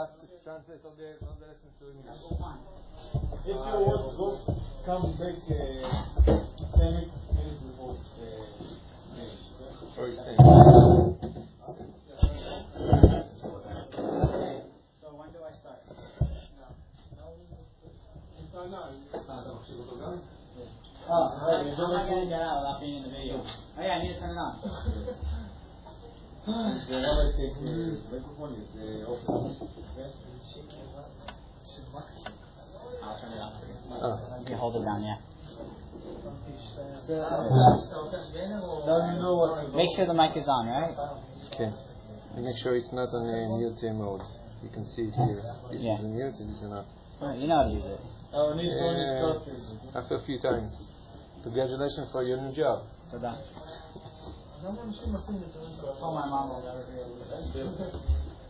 uh, translate all the, all the lessons to English. If you want to come back, uh, 10 minutes before the, the, the, the, the, the, the, the, the sure the mic is on, right? Okay. And make sure it's not on uh, mute uh, mode. You can see it here. This Yeah. is on mute and this is not. Oh, you know how to use it. Now need to Yeah. start it. After a few times. Congratulations for your new job. So done. Oh, my mom will never be able to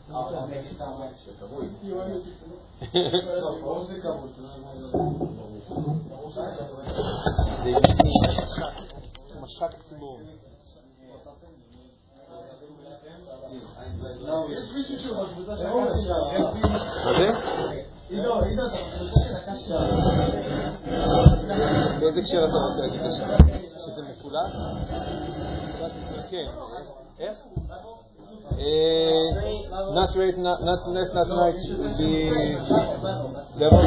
I'll I'll make it sound like זה משק- משק יש מישהו שהוא בקבוצה של הקשה. מה זה? עידו, עידו, אתה בקבוצה של הקשה. באיזה הקשר אתה רוצה להגיד עכשיו? שזה מפולט? כן. איך? אה, not rate, not, not less, not right, would be level.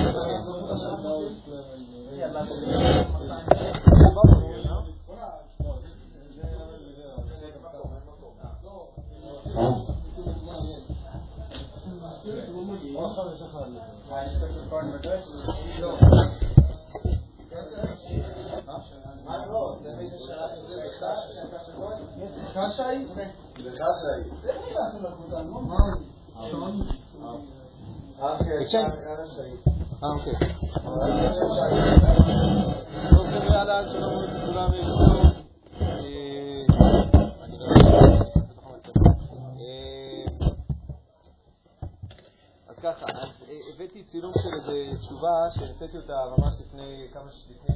אז ככה, אז אה, הבאתי צילום של איזו תשובה שהמצאתי אותה ממש לפני כמה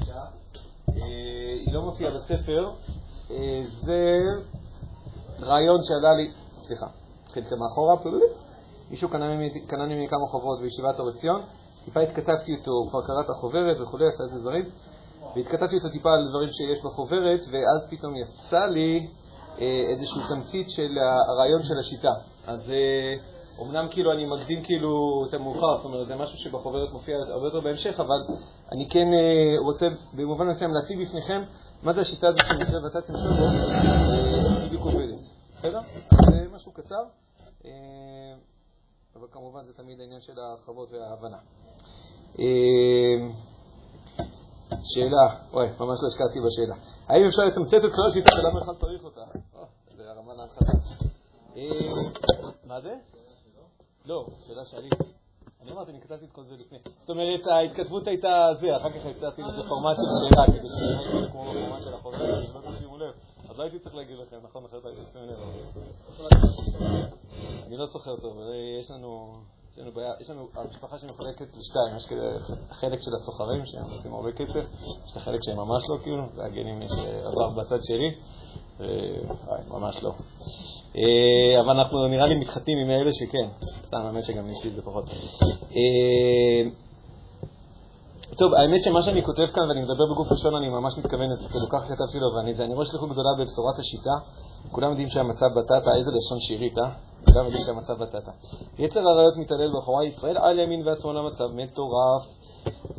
שעה. אה, היא לא מופיעה בספר. אה, זה רעיון שעלה לי, סליחה, נתחיל כמה אחורה, מישהו קנה ממני קנה ממני כמה חוברות בישיבת אור עציון, טיפה התכתבתי איתו, הוא כבר קרא את החוברת וכולי, עשה את זה זריז, והתכתבתי איתו טיפה על דברים שיש בחוברת, ואז פתאום יצא לי אה, איזשהו תמצית של הרעיון של השיטה. אז אה, אומנם כאילו אני מקדים כאילו את המאוחר, זאת אומרת זה משהו שבחוברת מופיע הרבה יותר בהמשך, אבל אני כן אה, רוצה במובן מסוים להציג בפניכם מה זה השיטה הזאת מקרה ות"ת עם שלמה, אה, בדיוק עובדת. בסדר? זה משהו קצר. אה, אבל כמובן זה תמיד העניין של ההרחבות וההבנה. אה, שאלה, וואי, ממש לא השקעתי בשאלה. האם אפשר לתמצת את כל השיטה ולמה בכלל צריך אותה? או, זה הרמה להנחתה. אה, מה זה? לא, שאלה שעליתי. אני אמרתי, אני כתבתי את כל זה לפני. זאת אומרת, ההתכתבות הייתה זה, אחר כך יצאתי לזה פורמט של שאלה, כדי שזה יהיה כמו בפורמט של אז לא תשימו לב. לא הייתי צריך להגיד לכם, נכון, אחרת הייתי שימו לב. אני לא זוכר טוב, יש לנו, יש לנו בעיה, יש לנו, המשפחה שמחולקת לשתיים, יש כזה חלק של הסוחרים שהם עושים הרבה כסף, יש את החלק שהם ממש לא כאילו, והגנים יש עבר בצד שלי, וואי, ממש לא. אה, אבל אנחנו נראה לי מתחתנים עם אלה שכן, סתם האמת שגם את זה פחות. טוב, האמת שמה שאני כותב כאן ואני מדבר בגוף ראשון, אני ממש מתכוון לזה, כאילו ככה כתבתי לו, ואני זה, אני רואה שליחות גדולה בבשורת השיטה. כולם יודעים שהמצב בטטה, איזה לשון שירית, אה? כולם יודעים שהמצב בטטה. יצר הרעיות מתעלל בחורי ישראל, על ימין ועל שמאל המצב מטורף.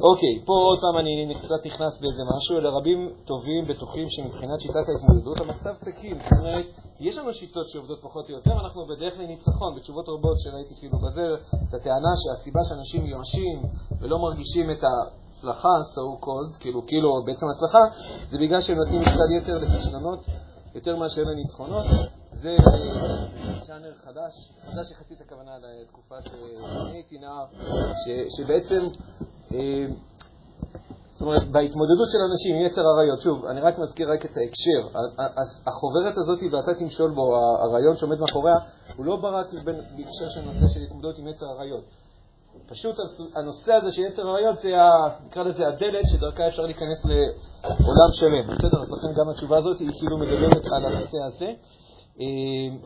אוקיי, פה עוד פעם אני קצת נכנס באיזה משהו, אלה רבים טובים, בטוחים שמבחינת שיטת ההתמודדות המצב תקין. זאת אומרת, יש לנו שיטות שעובדות פחות או יותר, אנחנו בדרך לניצחון, בתשובות רבות שראיתי כאילו בזה, את הטענה שהסיבה שאנשים מיואשים ולא מרגישים את ההצלחה, so called, כאילו, כאילו בעצם הצלחה, זה בגלל שהם נותנים משקל יתר לכישלונות יותר מאשר לניצחונות. זה אה, ז'אנר חדש, חדש יחסית הכוונה לתקופה שאני הייתי נער, שבעצם, אה, זאת אומרת, בהתמודדות של אנשים עם יצר הרעיות, שוב, אני רק מזכיר רק את ההקשר, החוברת הזאת ואתה תמשול בו, הרעיון שעומד מאחוריה, הוא לא בא רק בהקשר של נושא של התמודדות עם יצר הרעיות. פשוט הנושא הזה של יצר הרעיות זה, נקרא לזה הדלת שדרכה אפשר להיכנס לעולם שלם, בסדר? אז לכן גם התשובה הזאת היא כאילו מדברת על הנושא הזה. אה,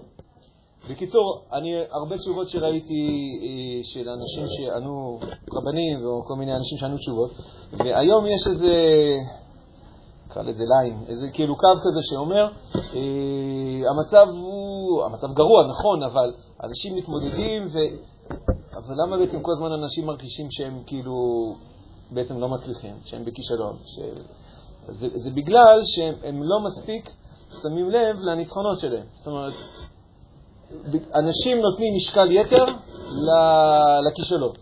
בקיצור, אני, הרבה תשובות שראיתי אה, של אנשים שענו, רבנים או כל מיני אנשים שענו תשובות, והיום יש איזה, נקרא לזה ליין, איזה כאילו קו כזה שאומר, אה, המצב הוא, המצב גרוע, נכון, אבל אנשים מתמודדים, ו... אבל למה בעצם כל הזמן אנשים מרגישים שהם כאילו בעצם לא מצליחים, שהם בכישלון? ש... זה, זה בגלל שהם לא מספיק שמים לב לניצחונות שלהם. זאת אומרת, אנשים נותנים משקל יתר לכישלון.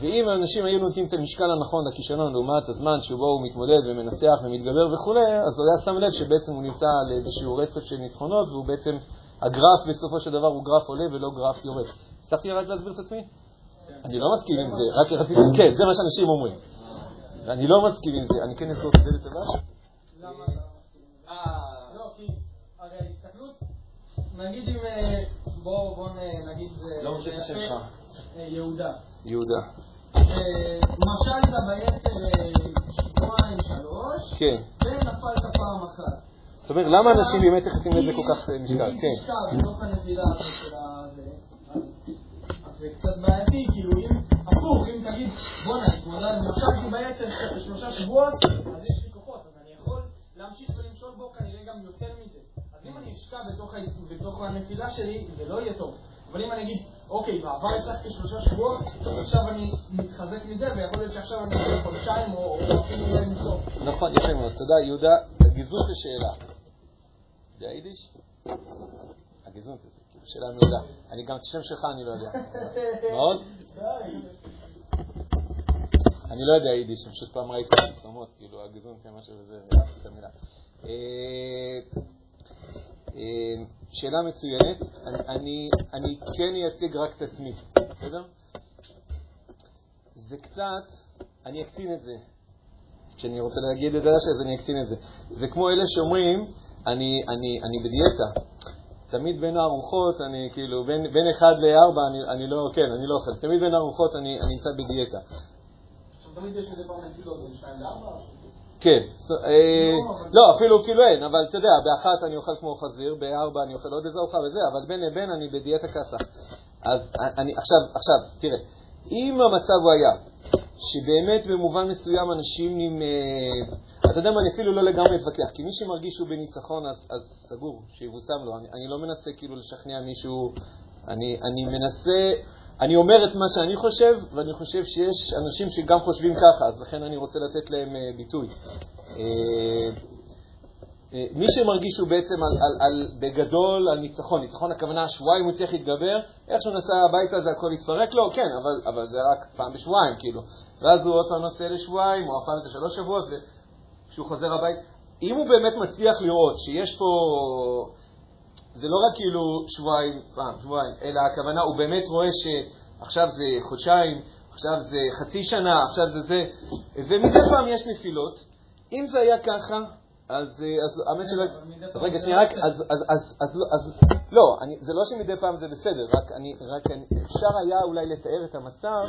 ואם האנשים היו נותנים את המשקל הנכון לכישלון לעומת הזמן שבו הוא מתמודד ומנצח ומתגבר וכו', אז הוא היה שם לב שבעצם הוא נמצא על איזשהו רצף של ניצחונות, והוא בעצם, הגרף בסופו של דבר הוא גרף עולה ולא גרף יורד. הצלחתי רק להסביר את עצמי? אני לא מסכים עם זה, רק רציתי, כן, זה מה שאנשים אומרים. אני לא מסכים עם זה, אני כן אסגור את הדלת הבאה? למה אתה נגיד אם, אה, בואו בוא נגיד, לא משנה את השם שלך. אה, יהודה. יהודה. אה, משלת ביתר שבועיים שלוש, כן. ונפלת פעם אחת. זאת אומרת, למה אנשים באמת נכנסים לזה כל כך משקל? כן. משקל בתוך הנפילה של אז זה קצת בעייתי, כאילו אם, הפוך, אם תגיד, בואנה, התמודד, משלתי ביתר שלושה שבועות, אז יש לי כוחות, אז אני יכול להמשיך ולמשול בו כנראה גם יותר מזה. אז אם אני אשקע בתוך, בתוך הנפילה שלי, זה לא יהיה טוב. אבל אם אני אגיד, אוקיי, בעבר הצלחתי שלושה שבועות, עכשיו אני מתחזק מזה, ויכול להיות שעכשיו אני אעשה חודשיים, או אפילו אולי מסוף. נכון, יפה מאוד. תודה, יהודה. גיזוז לשאלה. יודע יידיש? הגיזוז, כאילו שאלה מעולה. אני גם את השם שלך אני לא יודע. מאוד? אני לא יודע יידיש, אני פשוט פעם ראיתי פרסומות, כאילו, הגיזון כמשהו וזה, ואהבתי את המילה. אה, אה, שאלה מצוינת. אני, כן אייצג רק את עצמי, בסדר? זה קצת, אני אקטין את זה. כשאני רוצה להגיד את זה, אז אני אקטין את זה. זה כמו אלה שאומרים, אני, אני, אני בדיאטה. תמיד בין הארוחות, אני כאילו, בין, בין 1 ל-4, אני, אני לא, כן, אני לא אוכל. תמיד בין הארוחות אני, אני נמצא בדיאטה. תמיד יש מדי פעם נפילות בין 2 ל-4? כן, אה, לא, אפילו כאילו אין, אבל אתה יודע, באחת אני אוכל כמו חזיר, בארבע אני אוכל עוד איזה ארוחה וזה, אבל בין לבין אני בדיאטה קסה. אז אני, עכשיו, עכשיו, תראה, אם המצב הוא היה שבאמת במובן מסוים אנשים עם... אתה יודע מה, אני אפילו לא לגמרי אתווכח, כי מי שמרגיש שהוא בניצחון אז, אז סגור, שיבושם לו. אני, אני לא מנסה כאילו לשכנע מישהו, אני, אני מנסה אני אומר את מה שאני חושב, ואני חושב שיש אנשים שגם חושבים ככה, אז לכן אני רוצה לתת להם uh, ביטוי. Uh, uh, מי שמרגיש שהוא בעצם על, על, על, בגדול על ניצחון, ניצחון הכוונה שבועיים הוא צריך להתגבר, איך שהוא נסע הביתה זה הכל יתפרק לו, כן, אבל, אבל זה רק פעם בשבועיים, כאילו. ואז הוא עוד פעם נוסע לשבועיים, או אף פעם זה שלוש שבועות, וכשהוא חוזר הביתה, אם הוא באמת מצליח לראות שיש פה זה לא רק כאילו שבועיים, פעם, שבועיים, אלא הכוונה, הוא באמת רואה שעכשיו זה חודשיים, עכשיו זה חצי שנה, עכשיו זה זה, ומדי פעם יש נפילות. אם זה היה ככה, אז, אז האמת שלא... רגע, שנייה, רק, אז, לא, זה לא שמדי פעם זה בסדר, רק, אני, רק אני, אפשר היה אולי לתאר את המצב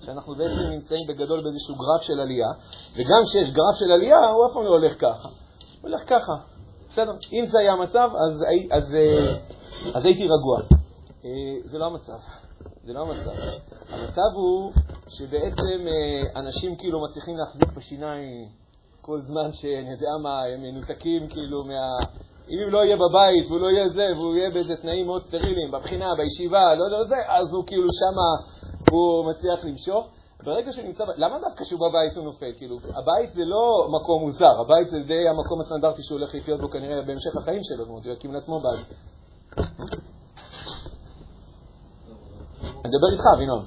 שאנחנו בעצם נמצאים בגדול באיזשהו גרף של עלייה, וגם כשיש גרף של עלייה, הוא אף פעם לא הולך ככה, הוא הולך ככה. בסדר, אם זה היה המצב, אז, אה, הייתי רגוע. אה, זה לא המצב. זה לא המצב. המצב הוא שבעצם אה, אנשים כאילו מצליחים להחזיק בשיניים כל זמן שאני יודע מה, הם מנותקים כאילו מה... אם הוא לא יהיה בבית והוא לא יהיה זה, והוא יהיה באיזה תנאים מאוד סטריליים, בבחינה, בישיבה, לא יודע זה, אז הוא כאילו שמה, הוא מצליח למשוך. ברגע שהוא נמצא, למה דווקא שהוא בבית הוא נופל? כאילו, הבית זה לא מקום מוזר, הבית זה די המקום הסטנדרטי שהוא הולך לחיות בו כנראה בהמשך החיים שלו, זאת אומרת, הוא יקים לעצמו בית. אני מדבר איתך, אבינון.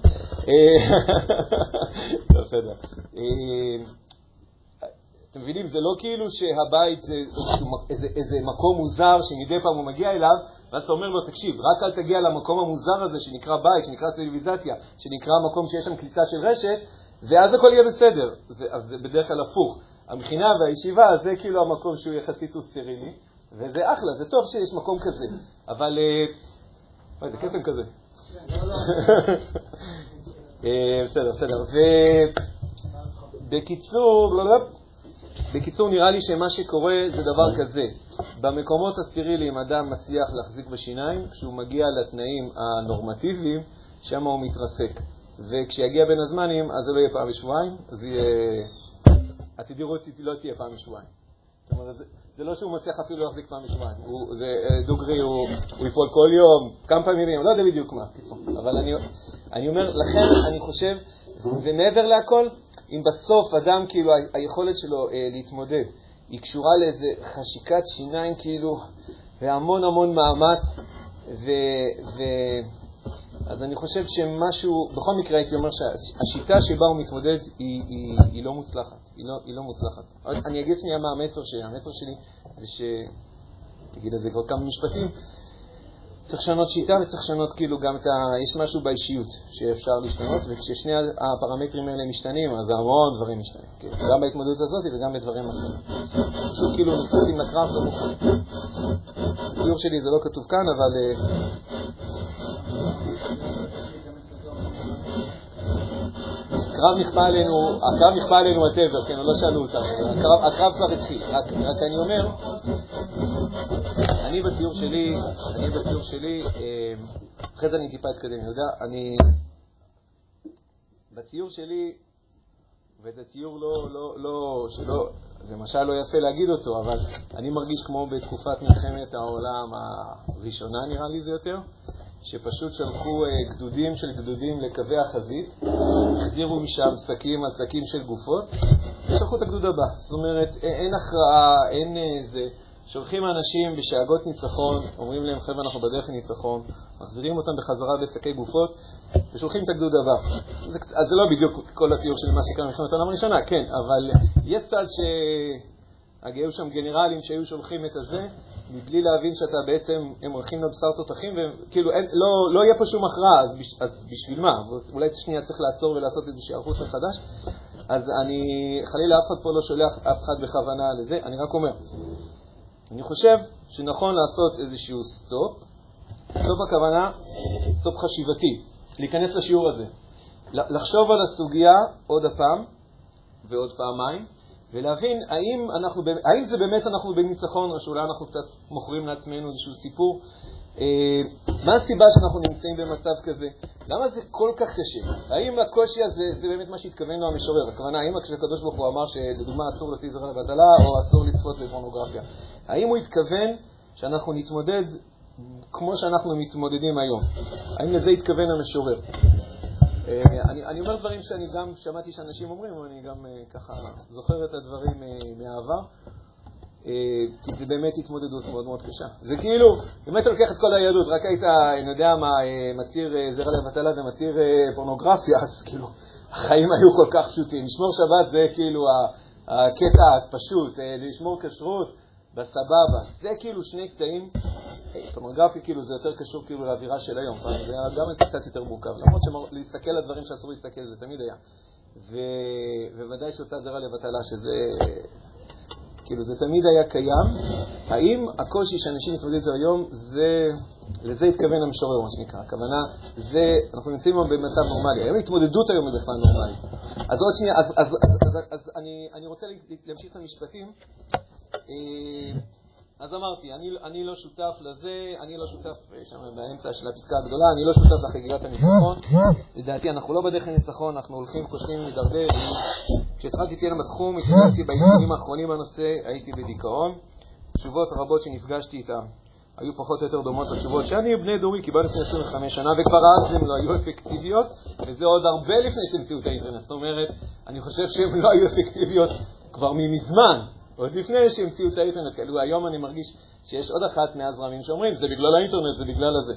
בסדר. אה, אתם מבינים, זה לא כאילו שהבית זה איזה, איזה מקום מוזר שמדי פעם הוא מגיע אליו, ואז אתה אומר לו, תקשיב, רק אל תגיע למקום המוזר הזה שנקרא בית, שנקרא ציוויליזציה, שנקרא מקום שיש שם קליטה של רשת, ואז הכל יהיה בסדר. זה, אז זה בדרך כלל הפוך. המכינה והישיבה זה כאילו המקום שהוא יחסית סטרילי, וזה אחלה, זה טוב שיש מקום כזה. אבל... וואי, זה קסם כזה. בסדר, בסדר. ובקיצור, בקיצור, נראה לי שמה שקורה זה דבר כזה. במקומות הסטריליים אדם מצליח להחזיק בשיניים, כשהוא מגיע לתנאים הנורמטיביים, שם הוא מתרסק. וכשיגיע בין הזמנים, אז זה לא יהיה פעם בשבועיים, אז יהיה... התדירות לא תהיה פעם בשבועיים. זאת אומרת, זה, זה לא שהוא מצליח אפילו להחזיק פעם בשבועיים. הוא, זה אה, דוגרי, הוא, הוא יפול כל יום, כמה פעמים, לא יודע בדיוק מה, אבל אני, אני אומר, לכן אני חושב, ומעבר להכל, אם בסוף אדם, כאילו, היכולת שלו אה, להתמודד היא קשורה לאיזה חשיקת שיניים, כאילו, והמון המון מאמץ, ו... ו אז אני חושב שמשהו, בכל מקרה הייתי אומר שהשיטה שבה הוא מתמודד היא, היא, היא לא מוצלחת. היא לא, היא לא מוצלחת. אני אגיד שנייה מה המסר שלי. המסר שלי זה ש... תגיד את זה כבר כמה משפטים. צריך לשנות שיטה וצריך לשנות כאילו גם את ה... יש משהו באישיות שאפשר להשתנות, וכששני הפרמטרים האלה משתנים, אז המון דברים משתנים. כאילו, גם בהתמודדות הזאת וגם בדברים אחרים. פשוט כאילו נכנסים לקרב לא מוכנים. הציור שלי זה לא כתוב כאן, אבל... אה, הקרב נכפה עלינו, הקרב נכפה עלינו whatever, כן, לא שאלו אותנו, הקרב, כבר התחיל, רק אני אומר, אני בציור שלי, אני בציור שלי, אה, אחרי זה אני טיפה אתקדם, יהודה, אני, בציור שלי, וזה ציור לא, לא, לא, שלא, זה משל לא יפה להגיד אותו, אבל אני מרגיש כמו בתקופת מלחמת העולם הראשונה, נראה לי זה יותר, שפשוט שלחו אה, גדודים של גדודים לקווי החזית, החזירו משם שקים על שקים של גופות, ושלחו את הגדוד הבא. זאת אומרת, אין הכרעה, אין איזה... שולחים אנשים בשאגות ניצחון, אומרים להם, חבר'ה, אנחנו בדרך לניצחון, מחזירים אותם בחזרה בשקי גופות, ושולחים את הגדוד הבא. אז זה לא בדיוק כל התיאור של מה שקרה במלחמת העולם הראשונה, כן, אבל יש צד ש... היו שם גנרלים שהיו שולחים את הזה, מבלי להבין שאתה בעצם, הם הולכים לבשר תותחים, וכאילו אין, לא, לא יהיה פה שום הכרעה, אז, בש, אז בשביל מה? אולי שנייה צריך לעצור ולעשות איזושהי היערכות מחדש. אז אני, חלילה אף אחד פה לא שולח אף אחד בכוונה לזה, אני רק אומר, אני חושב שנכון לעשות איזשהו סטופ, סטופ הכוונה, סטופ חשיבתי, להיכנס לשיעור הזה, לחשוב על הסוגיה עוד הפעם ועוד פעמיים, ולהבין האם, אנחנו, האם זה באמת אנחנו בניצחון, או שאולי אנחנו קצת מוכרים לעצמנו איזשהו סיפור. אה, מה הסיבה שאנחנו נמצאים במצב כזה? למה זה כל כך קשה? האם הקושי הזה זה באמת מה שהתכוון לו המשורר? הכוונה, האם כשהקדוש ברוך הוא אמר שלדוגמה אסור להוציא זרע לבטלה או אסור לצפות בפורנוגרפיה? האם הוא התכוון שאנחנו נתמודד כמו שאנחנו מתמודדים היום? האם לזה התכוון המשורר? אה, אני, אני אומר דברים שאני גם שמעתי שאנשים אומרים, ואני גם אה, ככה זוכר את הדברים אה, מהעבר, כי זה באמת התמודדות מאוד מאוד קשה. זה כאילו, אם היית לוקח את כל היהדות, רק היית, אני יודע מה, מתיר זרע לבטלה ומתיר פורנוגרפיה, אז כאילו, החיים היו כל כך פשוטים. לשמור שבת זה כאילו הקטע הפשוט, לשמור כשרות בסבבה. זה כאילו שני קטעים פורנוגרפי כאילו זה יותר קשור כאילו לאווירה של היום, זה היה גם קצת יותר מורכב, למרות שלהסתכל על דברים שאסור להסתכל זה תמיד היה. וודאי שאותה זרה לבטלה, שזה כאילו זה תמיד היה קיים. האם הקושי שאנשים מתמודדים איתו היום, זה, לזה התכוון המשורר, מה שנקרא. הכוונה, זה, אנחנו נמצאים היום במצב נורמלי. היום התמודדות היום היא בכלל נורמלית. אז עוד שנייה, אז, אז, אז, אז, אז אני, אני רוצה להמשיך את המשפטים. אה, אז אמרתי, אני, אני לא שותף לזה, אני לא שותף, אה, שם באמצע של הפסקה הגדולה, אני לא שותף לחגיגת הניצחון. לדעתי, אנחנו לא בדרך לניצחון, אנחנו הולכים, חושבים, להידרדר. כשהתחלתי תהיינה בתחום, התחלתי בעיצומים האחרונים בנושא, הייתי בדיכאון. תשובות רבות שנפגשתי איתן היו פחות או יותר דומות לתשובות שאני, בני דורי, קיבלתי לפני 25 שנה, וכבר אז הן לא היו אפקטיביות, וזה עוד הרבה לפני שהמציאו את האינטרנט. זאת אומרת, אני חושב שהן לא היו אפקטיביות כבר ממזמן. עוד לפני שהמציאו את האינטרנט, כאילו היום אני מרגיש שיש עוד אחת מהזרמים שאומרים, זה בגלל האינטרנט, זה בגלל הזה.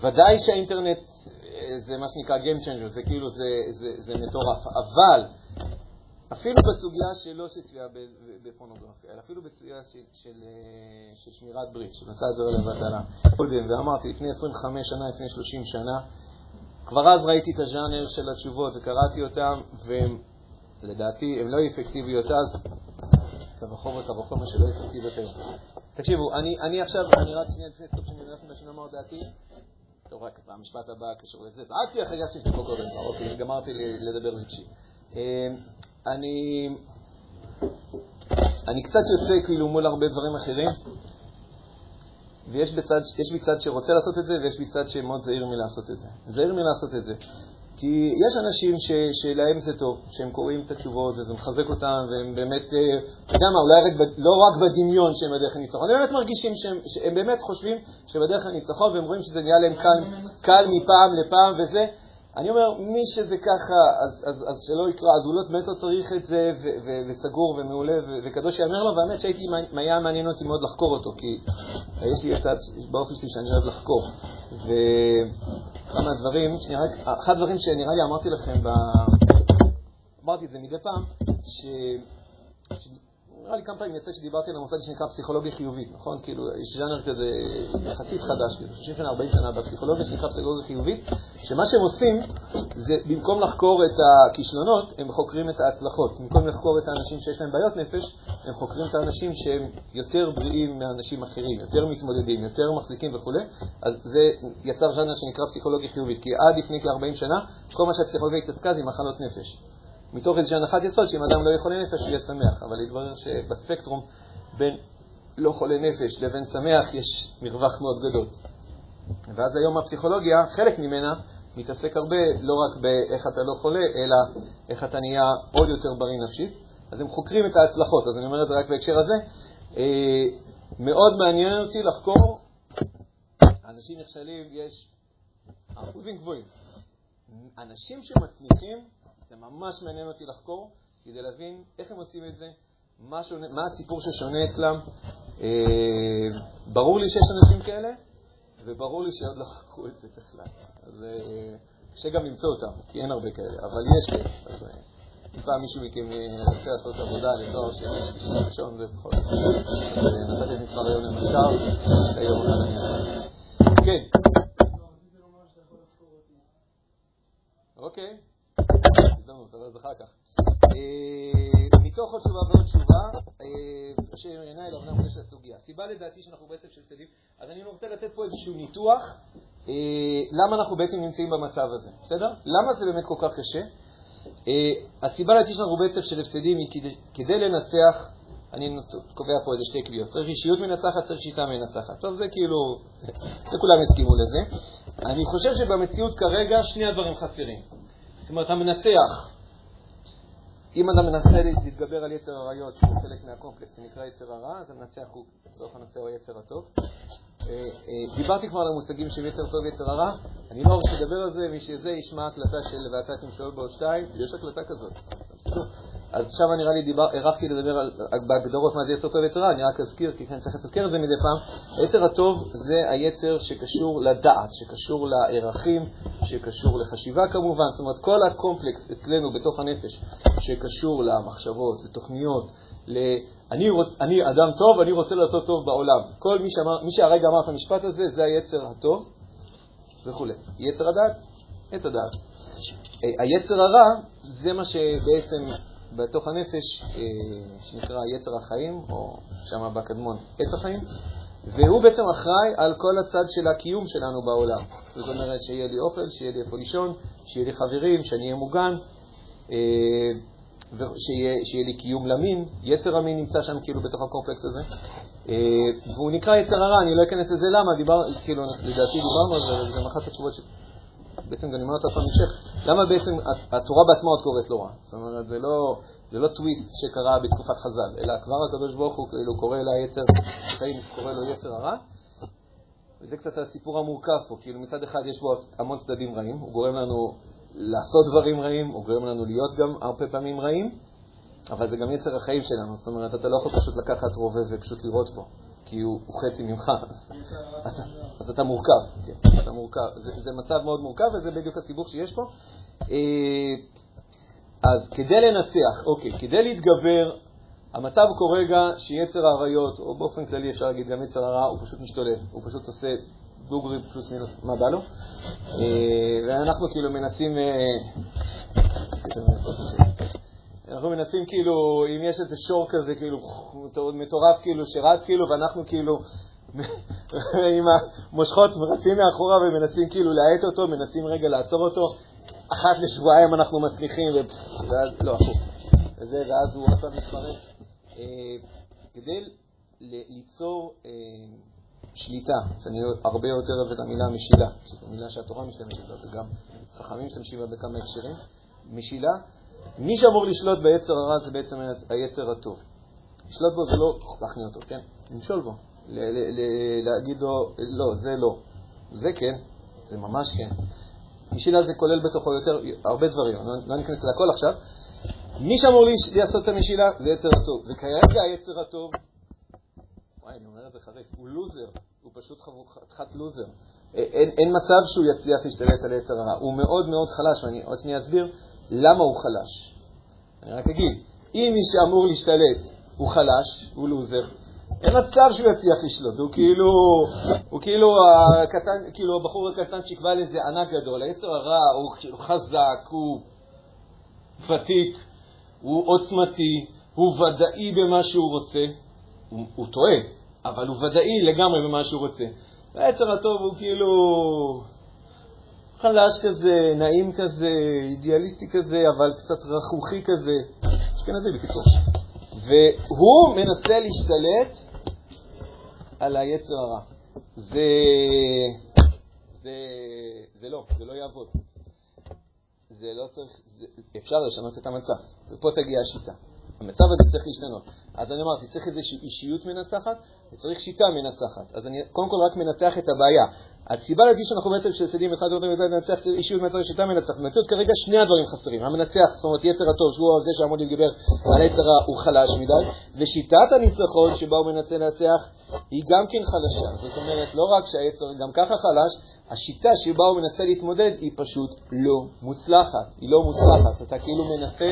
ודאי שהאינטרנט אה, זה מה שנקרא Game Changer, זה כאילו, זה, זה, זה מטורף. אבל אפילו בסוגיה שלא של צביעה בפורנוגרפיה, אלא אפילו בסוגיה של, של, אה, של שמירת ברית, של מצא זרע לבטלה. קודם, ואמרתי, לפני 25 שנה, לפני 30 שנה, כבר אז ראיתי את הז'אנר של התשובות וקראתי אותם, ולדעתי הן לא אפקטיביות אז, קו החומר, קו החומר שלא יפקטיב יותר. תקשיבו, אני, אני עכשיו, אני רק שנייה לפני סוף שאני מנסה לשנות מה דעתי. טוב, רק המשפט הבא קשור לזה. זעקתי אחרי גז שיש לי פה קודם, אוקיי, גמרתי לדבר רגשי. אמ, אני... אני קצת יוצא כאילו מול הרבה דברים אחרים, ויש בצד, בי צד שרוצה לעשות את זה, ויש בי צד שמאוד זהיר מלעשות את זה. זהיר מלעשות את זה. כי יש אנשים ש, שלהם זה טוב, שהם קוראים את התשובות וזה מחזק אותם, והם באמת, אה, אתה יודע מה, אולי רק, לא רק בדמיון שהם בדרך לניצחון, הם באמת מרגישים שהם, שהם באמת חושבים שבדרך לניצחון, והם רואים שזה נהיה להם קל, קל מפעם לפעם וזה. אני אומר, מי שזה ככה, אז, אז, אז שלא יקרא, אז הוא לא באמת לא צריך את זה, ו, ו, וסגור ומעולה, ו, וקדוש יאמר לו, והאמת שהייתי, היה מעניין אותי מאוד לחקור אותו, כי יש לי קצת, באופן שלי שאני אוהב לחקור. וכמה דברים, רק, אחד הדברים שנראה לי אמרתי לכם, ב... אמרתי את זה מדי פעם, ש... נראה לי כמה פעמים יצא שדיברתי על המושג שנקרא פסיכולוגיה חיובית, נכון? כאילו, יש ז'אנר כזה יחסית חדש, כאילו, 30 שנה, 40 שנה בפסיכולוגיה שנקרא פסיכולוגיה חיובית, שמה שהם עושים זה במקום לחקור את הכישלונות, הם חוקרים את ההצלחות. במקום לחקור את האנשים שיש להם בעיות נפש, הם חוקרים את האנשים שהם יותר בריאים מאנשים אחרים, יותר מתמודדים, יותר מחזיקים וכו'. אז זה יצר ז'אנר שנקרא פסיכולוגיה חיובית, כי עד לפני כ-40 שנה, כל מה שהפסיכולוגיה התעסקה זה מחלות נפש. מתוך איזושהי הנחת יסוד שאם אדם לא יהיה חולה נפש, הוא יהיה שמח. אבל התברר שבספקטרום בין לא חולה נפש לבין שמח יש מרווח מאוד גדול. ואז היום הפסיכולוגיה, חלק ממנה, מתעסק הרבה לא רק באיך אתה לא חולה, אלא איך אתה נהיה עוד יותר בריא נפשית. אז הם חוקרים את ההצלחות, אז אני אומר את זה רק בהקשר הזה. אה, מאוד מעניין אותי לחקור, אנשים נכשלים, יש אחוזים גבוהים. אנשים שמצליחים, זה ממש מעניין אותי לחקור, כדי להבין איך הם עושים את זה, מה, שונה, מה הסיפור ששונה אצלם. אה, ברור לי שיש אנשים כאלה, וברור לי שעוד לא חקרו את זה בכלל. אז אה, קשה גם למצוא אותם, כי אין הרבה כאלה, אבל יש כאלה. אז אה, אם פעם מישהו מכם אה, רוצה לעשות עבודה לתואר שני, שלישי, ראשון, זה בכל זאת. אה, נתתי לי כבר היום למחקר, היום כן. אוקיי. הזדמנות, אבל זה אחר כך. אה, מתוך עוד תשובה ועוד תשובה, אשר עיניי לאבנם יש הסוגיה. הסיבה לדעתי שאנחנו בעצם של צדדים, אז אני רוצה לתת פה איזשהו ניתוח אה, למה אנחנו בעצם נמצאים במצב הזה, בסדר? למה זה באמת כל כך קשה? הסיבה לדעתי שאנחנו בעצם של הפסדים היא כדי, כדי לנצח, אני קובע פה איזה שתי קביעות, צריך אישיות מנצחת, צריך שיטה מנצחת. טוב, זה כאילו, זה כולם הסכימו לזה. אני חושב שבמציאות כרגע שני הדברים חסרים. זאת אומרת, המנצח, אם אדם מנסה להתגבר על יצר עריות, שהוא חלק מהקומפלקס שנקרא יצר הרע, אז המנצח הוא לצורך הנושא הוא היצר הטוב. אה, אה, דיברתי כבר על המושגים של יצר טוב ויצר הרע, אני לא רוצה לדבר על זה, מי שזה ישמע הקלטה של ואתה תמשול בעוד שתיים, יש הקלטה כזאת. אז עכשיו נראה לי דיבר, הערכתי לדבר בהגדרות מה זה יצר טוב ויצר רע, אני רק אזכיר, כי כן צריך לתזכר את זה מדי פעם. היצר הטוב זה היצר שקשור לדעת, שקשור לערכים, שקשור לחשיבה כמובן, זאת אומרת כל הקומפלקס אצלנו בתוך הנפש, שקשור למחשבות, לתוכניות, ל... אני, רוצ... אני אדם טוב, אני רוצה לעשות טוב בעולם. כל מי, שאמר, מי שהרגע אמר את המשפט הזה, זה היצר הטוב וכו'. יצר הדעת, עץ הדעת. היצר הרע זה מה שבעצם בתוך הנפש, אה, שנקרא יצר החיים, או שם בקדמון עץ החיים, והוא בעצם אחראי על כל הצד של הקיום שלנו בעולם. זאת אומרת, שיהיה לי אוכל, שיהיה לי איפה לישון, שיהיה לי חברים, שאני אהיה מוגן, אה, ושיהיה שיהיה לי קיום למין. יצר המין נמצא שם כאילו בתוך הקומפלקס הזה. והוא נקרא יצר הרע, אני לא אכנס לזה למה, דיבר, כאילו, לדעתי דיברנו על זה, זה אחת התשובות בעצם אני אומר אותה פעם המשך, למה בעצם התורה בעצמה עוד קוראת לו רע? זאת אומרת, זה לא, זה לא טוויסט שקרה בתקופת חז"ל, אלא כבר הקדוש ברוך הוא כאילו קורא ליצר חיים, קורא לו יצר הרע. וזה קצת הסיפור המורכב פה, כאילו מצד אחד יש בו המון צדדים רעים, הוא גורם לנו לעשות דברים רעים, הוא גורם לנו להיות גם הרבה פעמים רעים, אבל זה גם יצר החיים שלנו, זאת אומרת, אתה לא יכול פשוט לקחת רובה ופשוט לראות בו. כי הוא, חצי ממך, אז, אתה מורכב, כן, אתה מורכב. זה, זה מצב מאוד מורכב וזה בדיוק הסיבוך שיש פה. אה, אז כדי לנצח, אוקיי, כדי להתגבר, המצב הוא כרגע שיצר האריות, או באופן כללי אפשר להגיד גם יצר הרע, הוא פשוט משתולל, הוא פשוט עושה דוגרי פלוס מינוס מה בא לו. אה, ואנחנו כאילו מנסים... אנחנו מנסים כאילו, אם יש איזה שור כזה, כאילו, מטורף כאילו, שרץ כאילו, ואנחנו כאילו עם המושכות רצים מאחורה ומנסים כאילו להאט אותו, מנסים רגע לעצור אותו. אחת לשבועיים אנחנו מצליחים, ואז, לא, הפוך. וזה, ואז הוא עוד פעם מתפרץ. אה, כדי ליצור אה, שליטה, שאני הרבה יותר אוהב את המילה משילה, שזו מילה שהתורה משתמשת בה, וגם חכמים משתמשים בה בכמה הקשרים. משילה, מי שאמור לשלוט ביצר הרע זה בעצם היצר הטוב. לשלוט בו זה לא להכניע אותו, כן? למשול בו. להגיד לו, לא, זה לא. זה כן, זה ממש כן. משילה זה כולל בתוכו יותר, הרבה דברים, לא, לא ניכנס לכל עכשיו. מי שאמור לי- לעשות את המשילה זה יצר הטוב. וכרגע היצר הטוב, וואי, אני אומר את זה חריף, הוא לוזר, הוא פשוט חתיכת לוזר. אין, אין מצב שהוא יצליח להשתלט על יצר הרע. הוא מאוד מאוד חלש, ואני עוד שנייה אסביר למה הוא חלש. אני רק אגיד, אם מי שאמור להשתלט הוא חלש, הוא לוזר, אין מצב שהוא יצליח לשלוט, הוא כאילו, הוא כאילו הקטן, כאילו הבחור הקטן שיקבע לאיזה ענק גדול, היצר הרע הוא כאילו חזק, הוא ותיק, הוא עוצמתי, הוא ודאי במה שהוא רוצה, הוא, הוא טועה, אבל הוא ודאי לגמרי במה שהוא רוצה. היצר הטוב הוא כאילו חלש כזה, נעים כזה, אידיאליסטי כזה, אבל קצת רכרוכי כזה, אשכנזי בקיצור. והוא מנסה להשתלט על היצר הרע. זה, זה, זה לא, זה לא יעבוד. זה לא צריך, זה, אפשר לשנות את המצב, ופה תגיע השיטה. המצב הזה צריך להשתנות. אז אני אמרתי, צריך איזושהי אישיות מנצחת, וצריך שיטה מנצחת. אז אני קודם כל רק מנתח את הבעיה. הסיבה לדעתי שאנחנו בעצם כשסדים אחד ועוד וזה לנצח אישיות מנצחת שיטה מנצחת. במציאות כרגע שני הדברים חסרים. המנצח, זאת אומרת יצר הטוב, שהוא זה שאמור להתגבר על יצר הוא חלש מדי, ושיטת הניצחון שבה הוא מנסה לנצח היא גם כן חלשה. זאת אומרת, לא רק שהיצר גם ככה חלש, השיטה שבה הוא מנסה להתמודד היא פשוט לא מוצלחת. היא לא מוצלחת. אתה כאילו מנסה,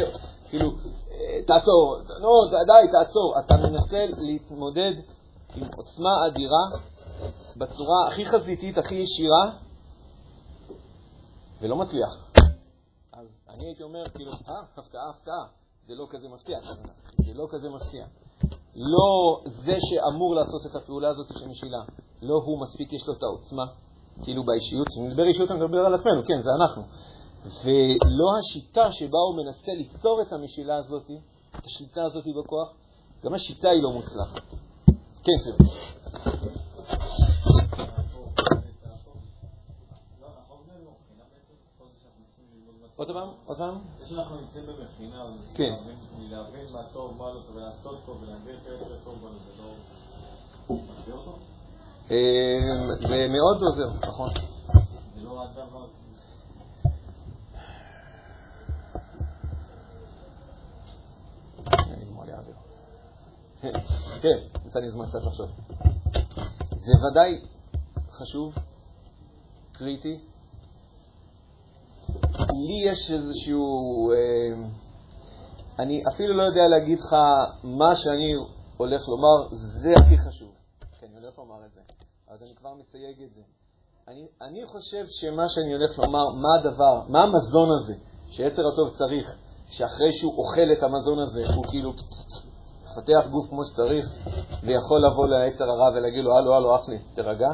כאילו, אה, תעצור, נו, די, תעצור. אתה מנסה להתמודד עם עוצמה אדירה בצורה הכי חזיתית, הכי ישירה, ולא מצליח. אז אני הייתי אומר, כאילו, אה, הפתעה, הפתעה, זה לא כזה מפתיע, זה לא כזה מפתיע. לא זה שאמור לעשות את הפעולה הזאת של משילה, לא הוא מספיק, יש לו את העוצמה, כאילו באישיות, כשאני מדבר אישיות אני מדבר על עצמנו, כן, זה אנחנו. ולא השיטה שבה הוא מנסה ליצור את המשילה הזאת, את השליטה הזאת בכוח, גם השיטה היא לא מוצלחת. כן, כן. עוד פעם? עוד פעם? זה שאנחנו נמצאים במכינה, כן. להבין מה טוב, מה לא טוב, ולעשות טוב, ולהגביר את היצר הטוב בנו, זה לא... מגביר אותו? אה, זה מאוד עוזר, נכון. זה לא הדבר... האוויר. כן, נתן לי זמן קצת לחשוב. זה ודאי חשוב, קריטי. לי יש איזשהו... אה, אני אפילו לא יודע להגיד לך מה שאני הולך לומר, זה הכי חשוב. כי אני הולך לומר את זה. אז אני כבר מסייג את זה. אני, אני חושב שמה שאני הולך לומר, מה הדבר, מה המזון הזה שיצר הטוב צריך, שאחרי שהוא אוכל את המזון הזה, הוא כאילו מפתח גוף כמו שצריך, ויכול לבוא ליצר הרע ולהגיד לו, הלו, הלו, אח לי, תירגע.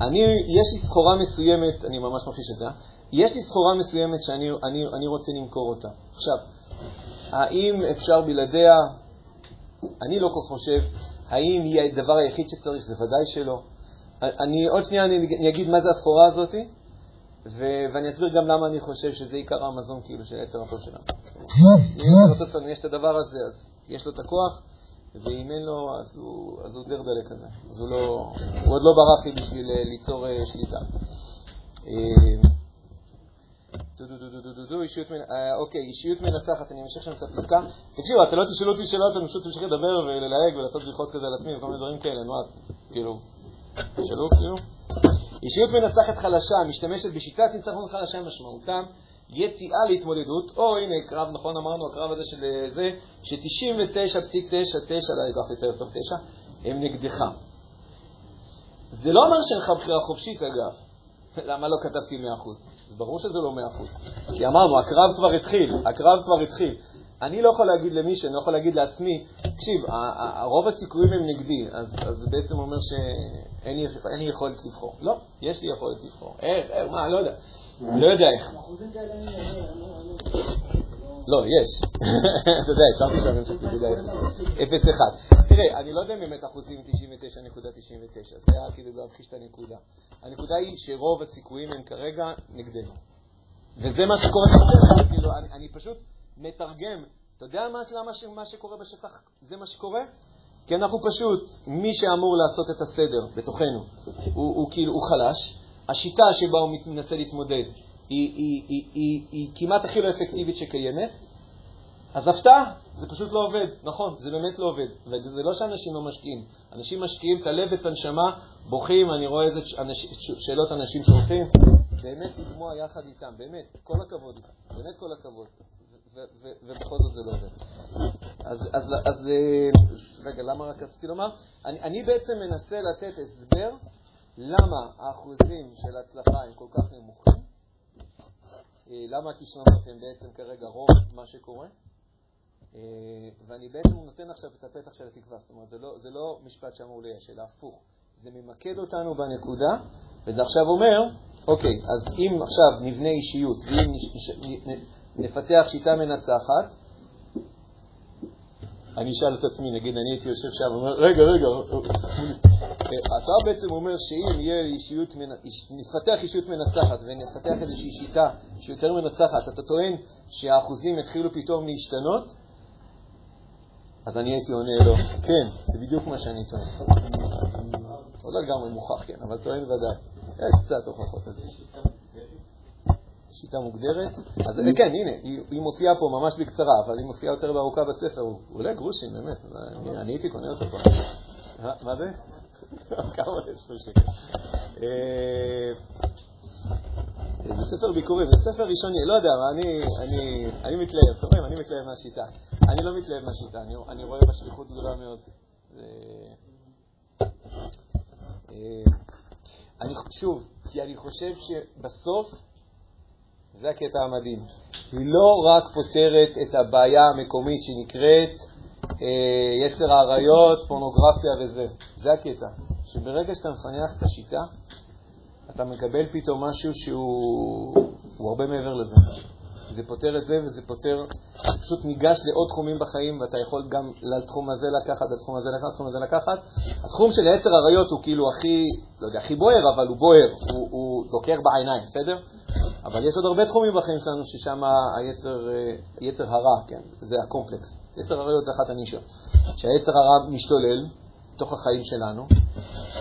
אני, יש לי סחורה מסוימת, אני ממש מכחיש את זה? יש לי סחורה מסוימת שאני אני, אני רוצה למכור אותה. עכשיו, האם אפשר בלעדיה? אני לא כל כך חושב. האם היא הדבר היחיד שצריך? זה ודאי שלא. אני עוד שנייה אני, אני אגיד מה זה הסחורה הזאת, ו- ואני אסביר גם למה אני חושב שזה עיקר המזון כאילו של היצר הטוב שלנו. אם יש את הדבר הזה, אז יש לו את הכוח, ואם אין לו, אז הוא, אז הוא דרדלה כזה. אז הוא, לא, הוא עוד לא ברח לי בשביל ליצור שליטה. אוקיי, אישיות מנצחת, אני אמשיך שם את הפסקה. תקשיבו, אתה לא תשאלו אותי שאלות, אני פשוט אמשיך לדבר וללהג ולעשות בדיחות כזה על עצמי וכל מיני דברים כאלה, מה, כאילו, תשאלו, כאילו. אישיות מנצחת חלשה, משתמשת בשיטת ניצחון חלשה משמעותם, יציאה להתמודדות, או הנה, קרב, נכון אמרנו, הקרב הזה של אה, זה, ש-99.99, לא אקח יותר טוב 9, הם נגדך. זה לא אומר שאין לך בחירה חופשית, אגב. למה לא כתבתי 100%? אז ברור שזה לא 100%. כי אמרנו, הקרב כבר התחיל, הקרב כבר התחיל. אני לא יכול להגיד למישהו, אני לא יכול להגיד לעצמי, תקשיב, רוב הסיכויים הם נגדי, אז, זה בעצם אומר שאין לי, אין לי יכולת לבחור. לא, יש לי יכולת לבחור. איך, איך, מה, לא יודע. לא יודע איך. לא- יש. אתה יודע, השארתי שם של נקודה 0.1. תראה, אני לא יודע אם באמת אחוזים 99.99, זה היה כאילו להמחיש את הנקודה. הנקודה היא שרוב הסיכויים הם כרגע נגדנו. וזה מה שקורה כאילו, אני, פשוט מתרגם. אתה יודע מה, למה ש, מה שקורה בשטח זה מה שקורה? כי אנחנו פשוט, מי שאמור לעשות את הסדר בתוכנו, הוא, הוא כאילו, הוא חלש. השיטה שבה הוא מנסה להתמודד היא, היא, היא, היא, היא, כמעט הכי לא אפקטיבית שקיימת. אז הפתעה, זה פשוט לא עובד, נכון, זה באמת לא עובד. וזה לא שאנשים לא משקיעים, אנשים משקיעים את הלב ואת הנשמה, בוכים, אני רואה איזה שאלות אנשים שולחים, באמת לגמוע יחד איתם, באמת, כל הכבוד באמת כל הכבוד. ובכל זאת זה לא עובד. אז, אז, אז אה, רגע, למה רק רציתי לומר? אני, אני בעצם מנסה לתת הסבר למה האחוזים של הצלחה הם כל כך נמוכים, אה, למה הכישלונות הם בעצם כרגע רוב מה שקורה, אה, ואני בעצם נותן עכשיו את הפתח של התקווה. זאת אומרת, זה לא, זה לא משפט שאמור לייש, אלא הפוך. זה ממקד אותנו בנקודה, וזה עכשיו אומר, אוקיי, אז אם עכשיו נבנה אישיות, ואם נפתח שיטה מנצחת, אני אשאל את עצמי, נגיד אני הייתי יושב שם, אומר, רגע, רגע, אתה בעצם אומר שאם יהיה אישיות, נפתח אישיות מנצחת ונפתח איזושהי שיטה שיותר מנצחת, אתה טוען שהאחוזים יתחילו פתאום להשתנות? אז אני הייתי עונה לו, כן, זה בדיוק מה שאני טוען. לא לגמרי מוכח, כן, אבל טוען ודאי. יש קצת הוכחות לזה. שיטה מוגדרת. אז כן, הנה, היא מופיעה פה ממש בקצרה, אבל היא מופיעה יותר בארוכה בספר. הוא עולה גרושים, באמת, אני הייתי קונה אותו פה. מה זה? כמה שקל? אה, זה ספר ביקורים, זה ספר ראשוני, לא יודע, אני מתלהב, אתם רואים, אני מתלהב מהשיטה. אני לא מתלהב מהשיטה, אני רואה בה שליחות גדולה מאוד. אה, אני, שוב, כי אני חושב שבסוף זה הקטע המדהים. היא לא רק פותרת את הבעיה המקומית שנקראת אה, יצר האריות, פורנוגרפיה וזה. זה הקטע. שברגע שאתה מפניח את השיטה, אתה מקבל פתאום משהו שהוא הרבה מעבר לזה. זה פותר את זה וזה פותר, פשוט ניגש לעוד תחומים בחיים ואתה יכול גם לתחום הזה לקחת, לתחום הזה לקחת, לתחום הזה לקחת. התחום של יצר עריות הוא כאילו הכי, לא יודע, הכי בוער, אבל הוא בוער, הוא, הוא דוקר בעיניים, בסדר? אבל יש עוד הרבה תחומים בחיים שלנו ששם היצר, היצר הרע, כן, זה הקומפלקס. יצר עריות זה אחת הנישות. שהיצר הרע משתולל בתוך החיים שלנו,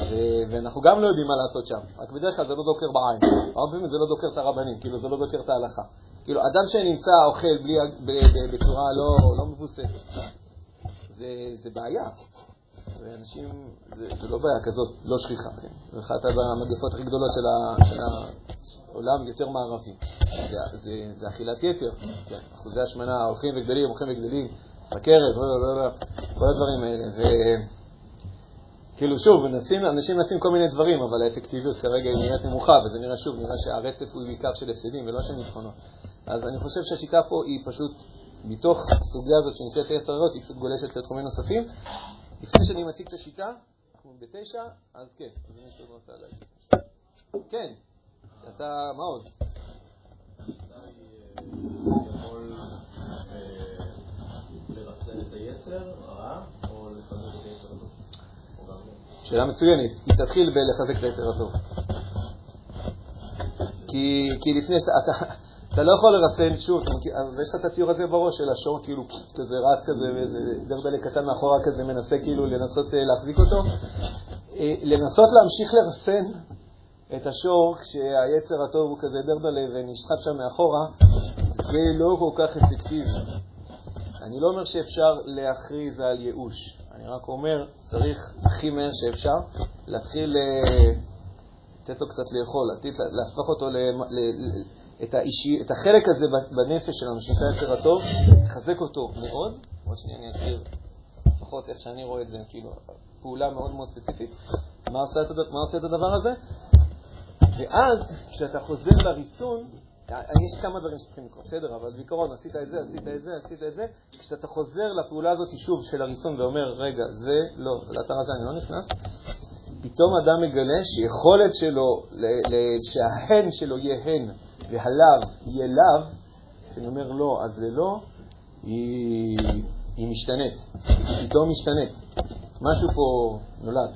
ו- ואנחנו גם לא יודעים מה לעשות שם. רק בדרך כלל זה לא דוקר בעין. הרבה פעמים זה לא דוקר את הרבנים, כאילו זה לא דוקר את ההלכה. כאילו, אדם שנמצא אוכל בלי, בצורה לא, לא מבוססת, זה, זה בעיה. ואנשים, זה, זה לא בעיה כזאת, לא שכיחה, כן? זו אחת המגפות הכי גדולות של, ה, של העולם, יותר מערבי. זה, זה, זה אכילת יתר, כן? אחוזי השמנה הולכים וגדלים, הולכים וגדלים, סכרת, לא, לא, לא, כל הדברים האלה. ו... כאילו, שוב, מנסים, אנשים מנסים כל מיני דברים, אבל האפקטיביות כרגע היא נראית נמוכה, וזה נראה שוב, נראה שהרצף הוא בעיקר של הפסדים ולא של ניצחונות. אז אני חושב שהשיטה פה היא פשוט, מתוך הסוגיה הזאת שנקראת עשר היא פשוט גולשת לתחומים נוספים. לפני שאני מציג את השיטה, אנחנו בתשע, אז כן, אז מישהו רוצה להגיד. כן, אתה, מה עוד? שאלה מצוינת. היא תתחיל בלחזק את היצר הטוב. כי, כי לפני שאתה... אתה לא יכול לרסן, שוב, ויש לך את הציור הזה בראש של השור כאילו כזה רץ כזה, ואיזה דרדלה קטן מאחורה כזה מנסה כאילו לנסות אה, להחזיק אותו. אה, לנסות להמשיך לרסן את השור כשהיצר הטוב הוא כזה דרדלה ונשחט שם מאחורה, זה לא כל כך אפקטיבי. אני לא אומר שאפשר להכריז על ייאוש, אני רק אומר, צריך הכי מהר שאפשר להתחיל אה, לתת לו קצת לאכול, להפוך אותו את, האישי, את החלק הזה בנפש שלנו, שנקרא יצר הטוב, לחזק אותו מאוד. עוד שנייה אני אסביר לפחות איך שאני רואה את זה, כאילו, פעולה מאוד מאוד ספציפית. מה עושה את, מה עושה את הדבר הזה? ואז, כשאתה חוזר לריסון, יש כמה דברים שצריכים לקרות, בסדר, אבל בעיקרון עשית את זה, עשית את זה, עשית את זה, כשאתה חוזר לפעולה הזאת שוב של הריסון ואומר, רגע, זה לא, לאתר הזה אני לא נכנס, פתאום אדם מגלה שיכולת שלו, שההן שלו יהיה הן והלאו יהיה לאו, כשאני אומר לא, אז זה לא, היא, היא משתנית, היא פתאום משתנית. משהו פה נולד.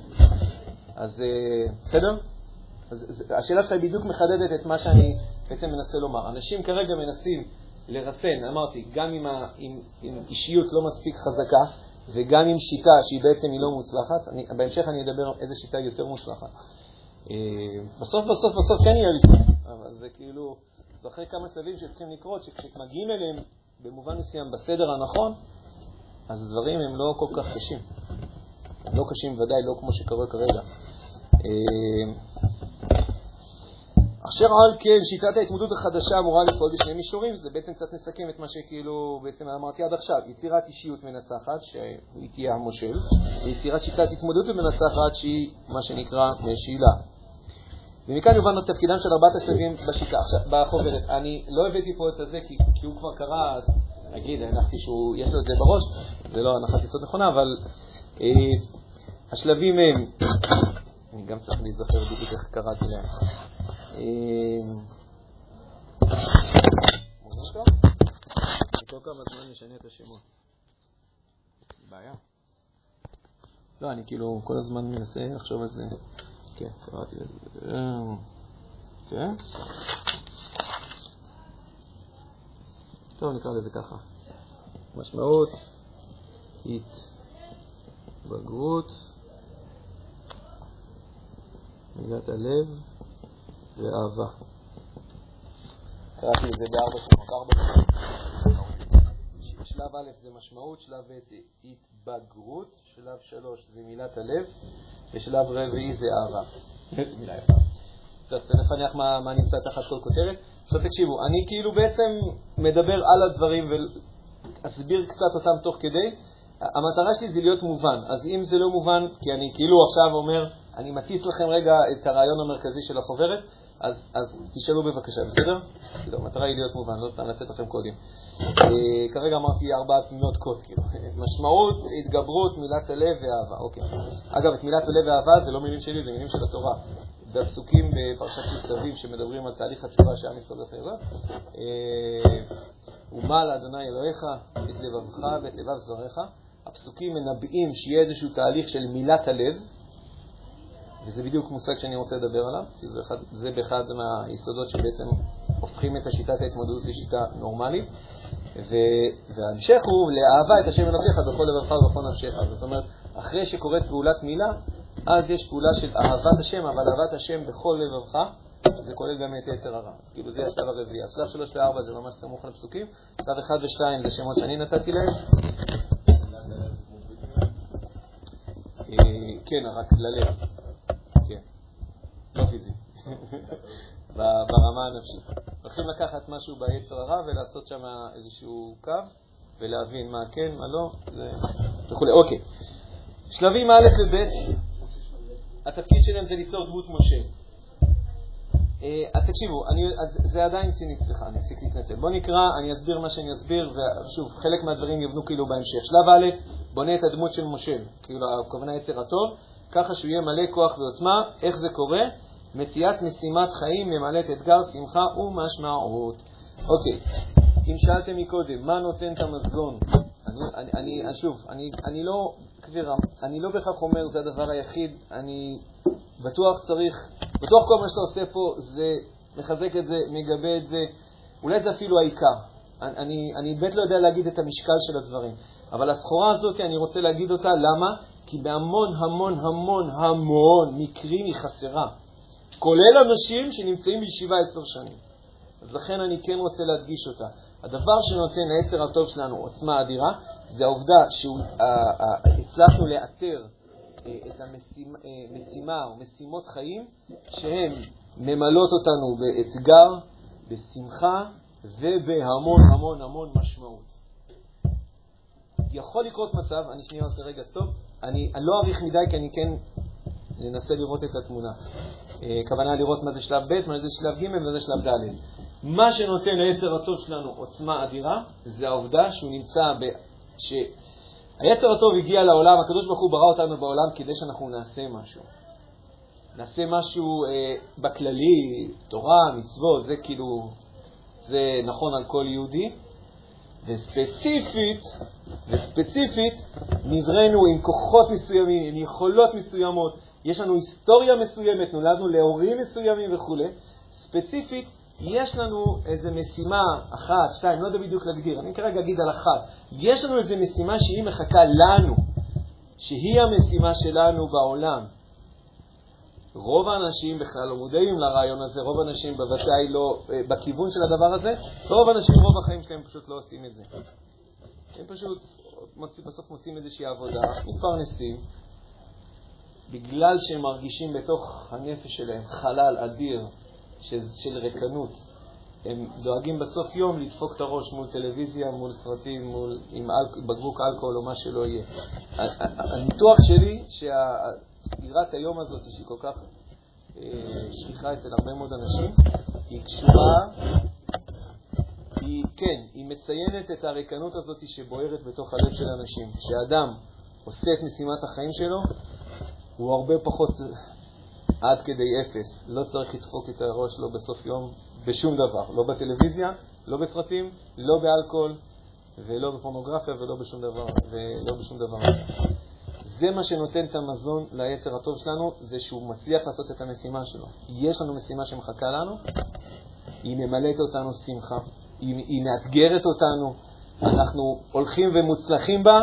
אז אה, בסדר? אז השאלה שלך בדיוק מחדדת את מה שאני בעצם מנסה לומר. אנשים כרגע מנסים לרסן, אמרתי, גם עם, ה, עם, עם אישיות לא מספיק חזקה וגם עם שיטה שהיא בעצם היא לא מוצלחת. אני, בהמשך אני אדבר איזה שיטה יותר מוצלחת. אה, בסוף, בסוף, בסוף כן יהיה לי אבל זה כאילו, זה אחרי כמה שלבים שצריכים לקרות, שכשמגיעים אליהם במובן מסוים בסדר הנכון, אז הדברים הם לא כל כך קשים. הם לא קשים ודאי, לא כמו שקורה כרגע. אה, אשר על כן, שיטת ההתמודדות החדשה אמורה לפעול בשני מישורים, זה בעצם קצת מסכם את מה שכאילו בעצם אמרתי עד עכשיו, יצירת אישיות מנצחת, שהיא תהיה המושל, ויצירת שיטת התמודדות מנצחת, שהיא מה שנקרא משילה. ומכאן יובן את תפקידם של ארבעת השלבים בשיטה. עכשיו, בחוברת, אני לא הבאתי פה את הזה כי, כי הוא כבר קרא, אז נגיד, הנחתי שיש לו את זה בראש, זה לא הנחת יסוד נכונה, אבל אה, השלבים הם, אני גם צריך להיזכר בדיוק איך קראתי להם. כל את השמות. בעיה. לא, אני כאילו כל הזמן מנסה לחשוב על זה. כן, קראתי לזה. כן? טוב, נקרא לזה ככה. משמעות, התבגרות, מילת הלב ואהבה. קראתי את זה בארבע שמות, ארבע שלב א' זה משמעות, שלב ב' זה התבגרות, שלב שלוש זה מילת הלב, ושלב רביעי זה אהבה. איזה מילה יפה. צריך לפענח מה, מה נמצא תחת כל כותרת. עכשיו תקשיבו, אני כאילו בעצם מדבר על הדברים ואסביר קצת אותם תוך כדי. המטרה שלי זה להיות מובן, אז אם זה לא מובן, כי אני כאילו עכשיו אומר, אני מטיס לכם רגע את הרעיון המרכזי של החוברת, אז, אז תשאלו בבקשה, בסדר? לא, המטרה היא להיות מובן, לא סתם לתת לכם קודים. אה, כרגע אמרתי ארבעת מילות קוד, כאילו. משמעות, התגברות, מילת הלב ואהבה. אוקיי. אגב, את מילת הלב ואהבה זה לא מילים שלי, זה מילים של התורה. בפסוקים בפרשת ניצבים שמדברים על תהליך התשובה שעם ישראל הולך לעבר. ומה לאדוני אלוהיך את לבבך ואת לבב זרעך. הפסוקים מנבאים שיהיה איזשהו תהליך של מילת הלב, וזה בדיוק מושג שאני רוצה לדבר עליו, כי זה, אחד, זה באחד מהיסודות שבעצם הופכים את השיטת ההתמודדות לשיטה נורמלית. וההמשך הוא לאהבה את השם אלוקיך בכל לבבך ובכל נפשך. זאת אומרת, אחרי שקורית פעולת מילה, אז יש פעולה של אהבת השם, אבל אהבת השם בכל לבבך, זה כולל גם את יצר הרע. אז כאילו זה השלב הרביעי. השלב שלוש וארבע זה ממש סמוך לפסוקים, שלב אחד ושתיים זה שמות שאני נתתי להם. אה, כן, רק ללב. לא פיזי, ברמה הנפשית. הולכים לקחת משהו ביצר הרע ולעשות שם איזשהו קו ולהבין מה כן, מה לא, וכו'. אוקיי. שלבים א' וב', התפקיד שלהם זה ליצור דמות משה. אז תקשיבו, אני, אז זה עדיין סינית, סליחה, אני אפסיק להתנצל. בואו נקרא, אני אסביר מה שאני אסביר, ושוב, חלק מהדברים יבנו כאילו בהמשך. שלב א', בונה את הדמות של משה, כאילו הכוונה יצר הטוב, ככה שהוא יהיה מלא כוח ועוצמה. איך זה קורה? מציאת משימת חיים ממלאת אתגר, שמחה ומשמעות. אוקיי, אם שאלתם מקודם, מה נותן את המזון? אני, אני, אני, שוב, אני, אני לא, כבירה, אני לא בהכרח אומר זה הדבר היחיד, אני בטוח צריך, בטוח כל מה שאתה עושה פה זה מחזק את זה, מגבה את זה, אולי זה אפילו העיקר. אני, אני באמת לא יודע להגיד את המשקל של הדברים, אבל הסחורה הזאת, אני רוצה להגיד אותה, למה? כי בהמון המון המון המון מקרים היא חסרה, כולל אנשים שנמצאים בישיבה עשר שנים. אז לכן אני כן רוצה להדגיש אותה. הדבר שנותן ליצר הטוב שלנו עוצמה אדירה, זה העובדה שהצלחנו לאתר אה, את המשימה אה, או משימות חיים שהן ממלאות אותנו באתגר, בשמחה ובהמון המון המון משמעות. יכול לקרות מצב, אני שנייה עושה רגע סטופ, אני, אני לא אאריך מדי כי אני כן אנסה לראות את התמונה. אה, כוונה לראות מה זה שלב ב', מה זה שלב ג' ומה זה שלב ד'. מה שנותן ליצר הטוב שלנו עוצמה אדירה, זה העובדה שהוא נמצא ב... ש... היצר הטוב הגיע לעולם, הקדוש ברוך הוא ברא אותנו בעולם כדי שאנחנו נעשה משהו. נעשה משהו אה, בכללי, תורה, מצוות, זה כאילו, זה נכון על כל יהודי, וספציפית, וספציפית, נבראנו עם כוחות מסוימים, עם יכולות מסוימות, יש לנו היסטוריה מסוימת, נולדנו להורים מסוימים וכו'. ספציפית, יש לנו איזו משימה אחת, שתיים, לא יודע בדיוק להגדיר, אני כרגע אגיד על אחת. יש לנו איזו משימה שהיא מחכה לנו, שהיא המשימה שלנו בעולם. רוב האנשים בכלל לא מודעים לרעיון הזה, רוב האנשים בוודאי לא אה, בכיוון של הדבר הזה, ורוב האנשים, רוב החיים שלהם פשוט לא עושים את זה. הם פשוט בסוף עושים איזושהי עבודה, מתפרנסים, בגלל שהם מרגישים בתוך הנפש שלהם חלל אדיר של, של ריקנות. הם דואגים בסוף יום לדפוק את הראש מול טלוויזיה, מול סרטים, מול, עם אל, בקבוק אלכוהול או מה שלא יהיה. הניתוח שלי, שסגירת היום הזאת, שהיא כל כך אה, שכיחה אצל הרבה מאוד אנשים, היא קשורה, היא, כן, היא מציינת את הריקנות הזאת שבוערת בתוך הלב של אנשים. כשאדם עושה את משימת החיים שלו, הוא הרבה פחות עד כדי אפס. לא צריך לדפוק את הראש שלו בסוף יום בשום דבר, לא בטלוויזיה, לא בסרטים, לא באלכוהול, ולא בפורנוגרפיה ולא בשום דבר. ולא בשום דבר. זה מה שנותן את המזון ליצר הטוב שלנו, זה שהוא מצליח לעשות את המשימה שלו. יש לנו משימה שמחכה לנו, היא ממלאת אותנו שמחה, היא, היא מאתגרת אותנו, אנחנו הולכים ומוצלחים בה,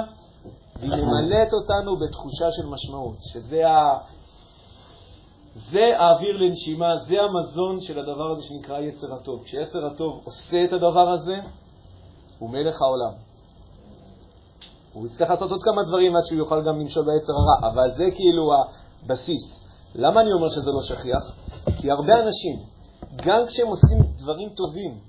והיא ממלאת אותנו בתחושה של משמעות, שזה ה... זה האוויר לנשימה, זה המזון של הדבר הזה שנקרא יצר הטוב. כשיצר הטוב עושה את הדבר הזה, הוא מלך העולם. הוא יצטרך לעשות עוד כמה דברים עד שהוא יוכל גם למשול ביצר הרע, אבל זה כאילו הבסיס. למה אני אומר שזה לא שכיח? כי הרבה אנשים, גם כשהם עושים דברים טובים,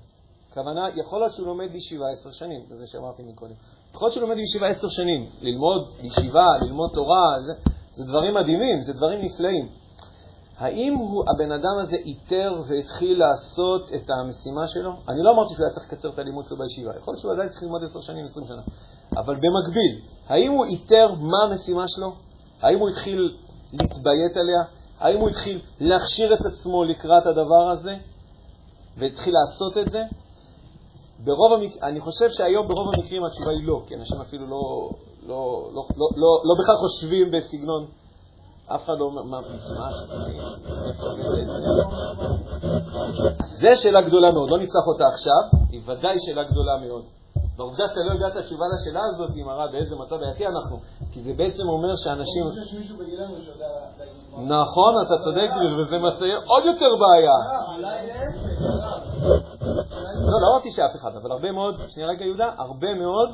הכוונה, יכול להיות שהוא לומד בישיבה עשר שנים, זה שאמרתי מקודם. יכול להיות שהוא לומד בישיבה עשר שנים, ללמוד בישיבה, ללמוד תורה, זה, זה דברים מדהימים, זה דברים נפלאים. האם הוא, הבן אדם הזה איתר והתחיל לעשות את המשימה שלו? אני לא אמרתי שהוא היה צריך לקצר את הלימוד שלו בישיבה, יכול להיות שהוא עדיין צריך ללמוד עשר שנים, עשרים שנה. אבל במקביל, האם הוא איתר מה המשימה שלו? האם הוא התחיל להתביית עליה? האם הוא התחיל להכשיר את עצמו לקראת הדבר הזה והתחיל לעשות את זה? ברוב המק... אני חושב שהיום ברוב המקרים התשובה היא לא, כי אנשים אפילו לא, לא, לא, לא, לא, לא בכלל חושבים בסגנון, אף אחד לא אומר, מה, זה שאלה גדולה מאוד, לא נפתח אותה עכשיו, היא ודאי שאלה גדולה מאוד. והעובדה שאתה לא יודע את התשובה לשאלה הזאת היא מראה באיזה מצב בעייתי אנחנו, כי זה בעצם אומר שאנשים... נכון, אתה צודק, וזה מצייר עוד יותר בעיה. לא, לא אמרתי שאף אחד, אבל הרבה מאוד, שנייה רגע יהודה, הרבה מאוד,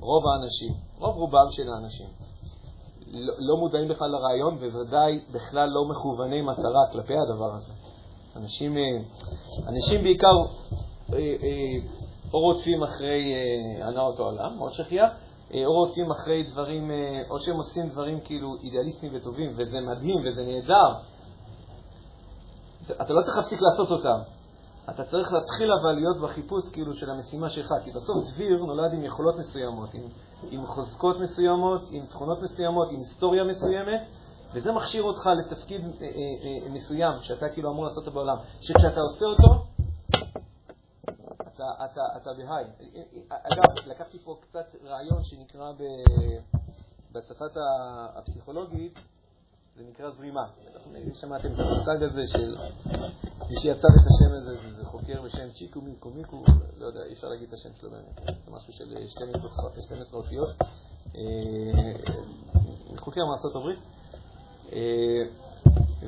רוב האנשים, רוב רובם של האנשים, לא, לא מודעים בכלל לרעיון, וודאי בכלל לא מכווני מטרה כלפי הדבר הזה. אנשים, אה, אנשים בעיקר אה, אה, או רודפים אחרי אה, הנאות העולם, מאוד שכיח, אה, או רודפים אחרי דברים, אה, או שהם עושים דברים כאילו אידיאליסטיים וטובים, וזה מדהים וזה נהדר. אתה לא צריך להפסיק לעשות אותם. אתה צריך להתחיל אבל להיות בחיפוש כאילו של המשימה שלך, כי בסוף דביר נולד עם יכולות מסוימות, עם, עם חוזקות מסוימות, עם תכונות מסוימות, עם היסטוריה מסוימת, וזה מכשיר אותך לתפקיד אה, אה, אה, מסוים שאתה כאילו אמור לעשות אותו בעולם. שכשאתה עושה אותו, אתה, אתה, אתה בהיי. אגב, לקחתי פה קצת רעיון שנקרא ב, בשפת הפסיכולוגית, זה נקרא זרימה. שמעתם את המושג הזה של מי שיצר את השם הזה, זה, זה חוקר בשם צ'יקו מיקו מיקו, לא יודע, אי אפשר להגיד את השם שלו באמת, זה משהו של 12 אותיות. אה, חוקר מארצות הברית.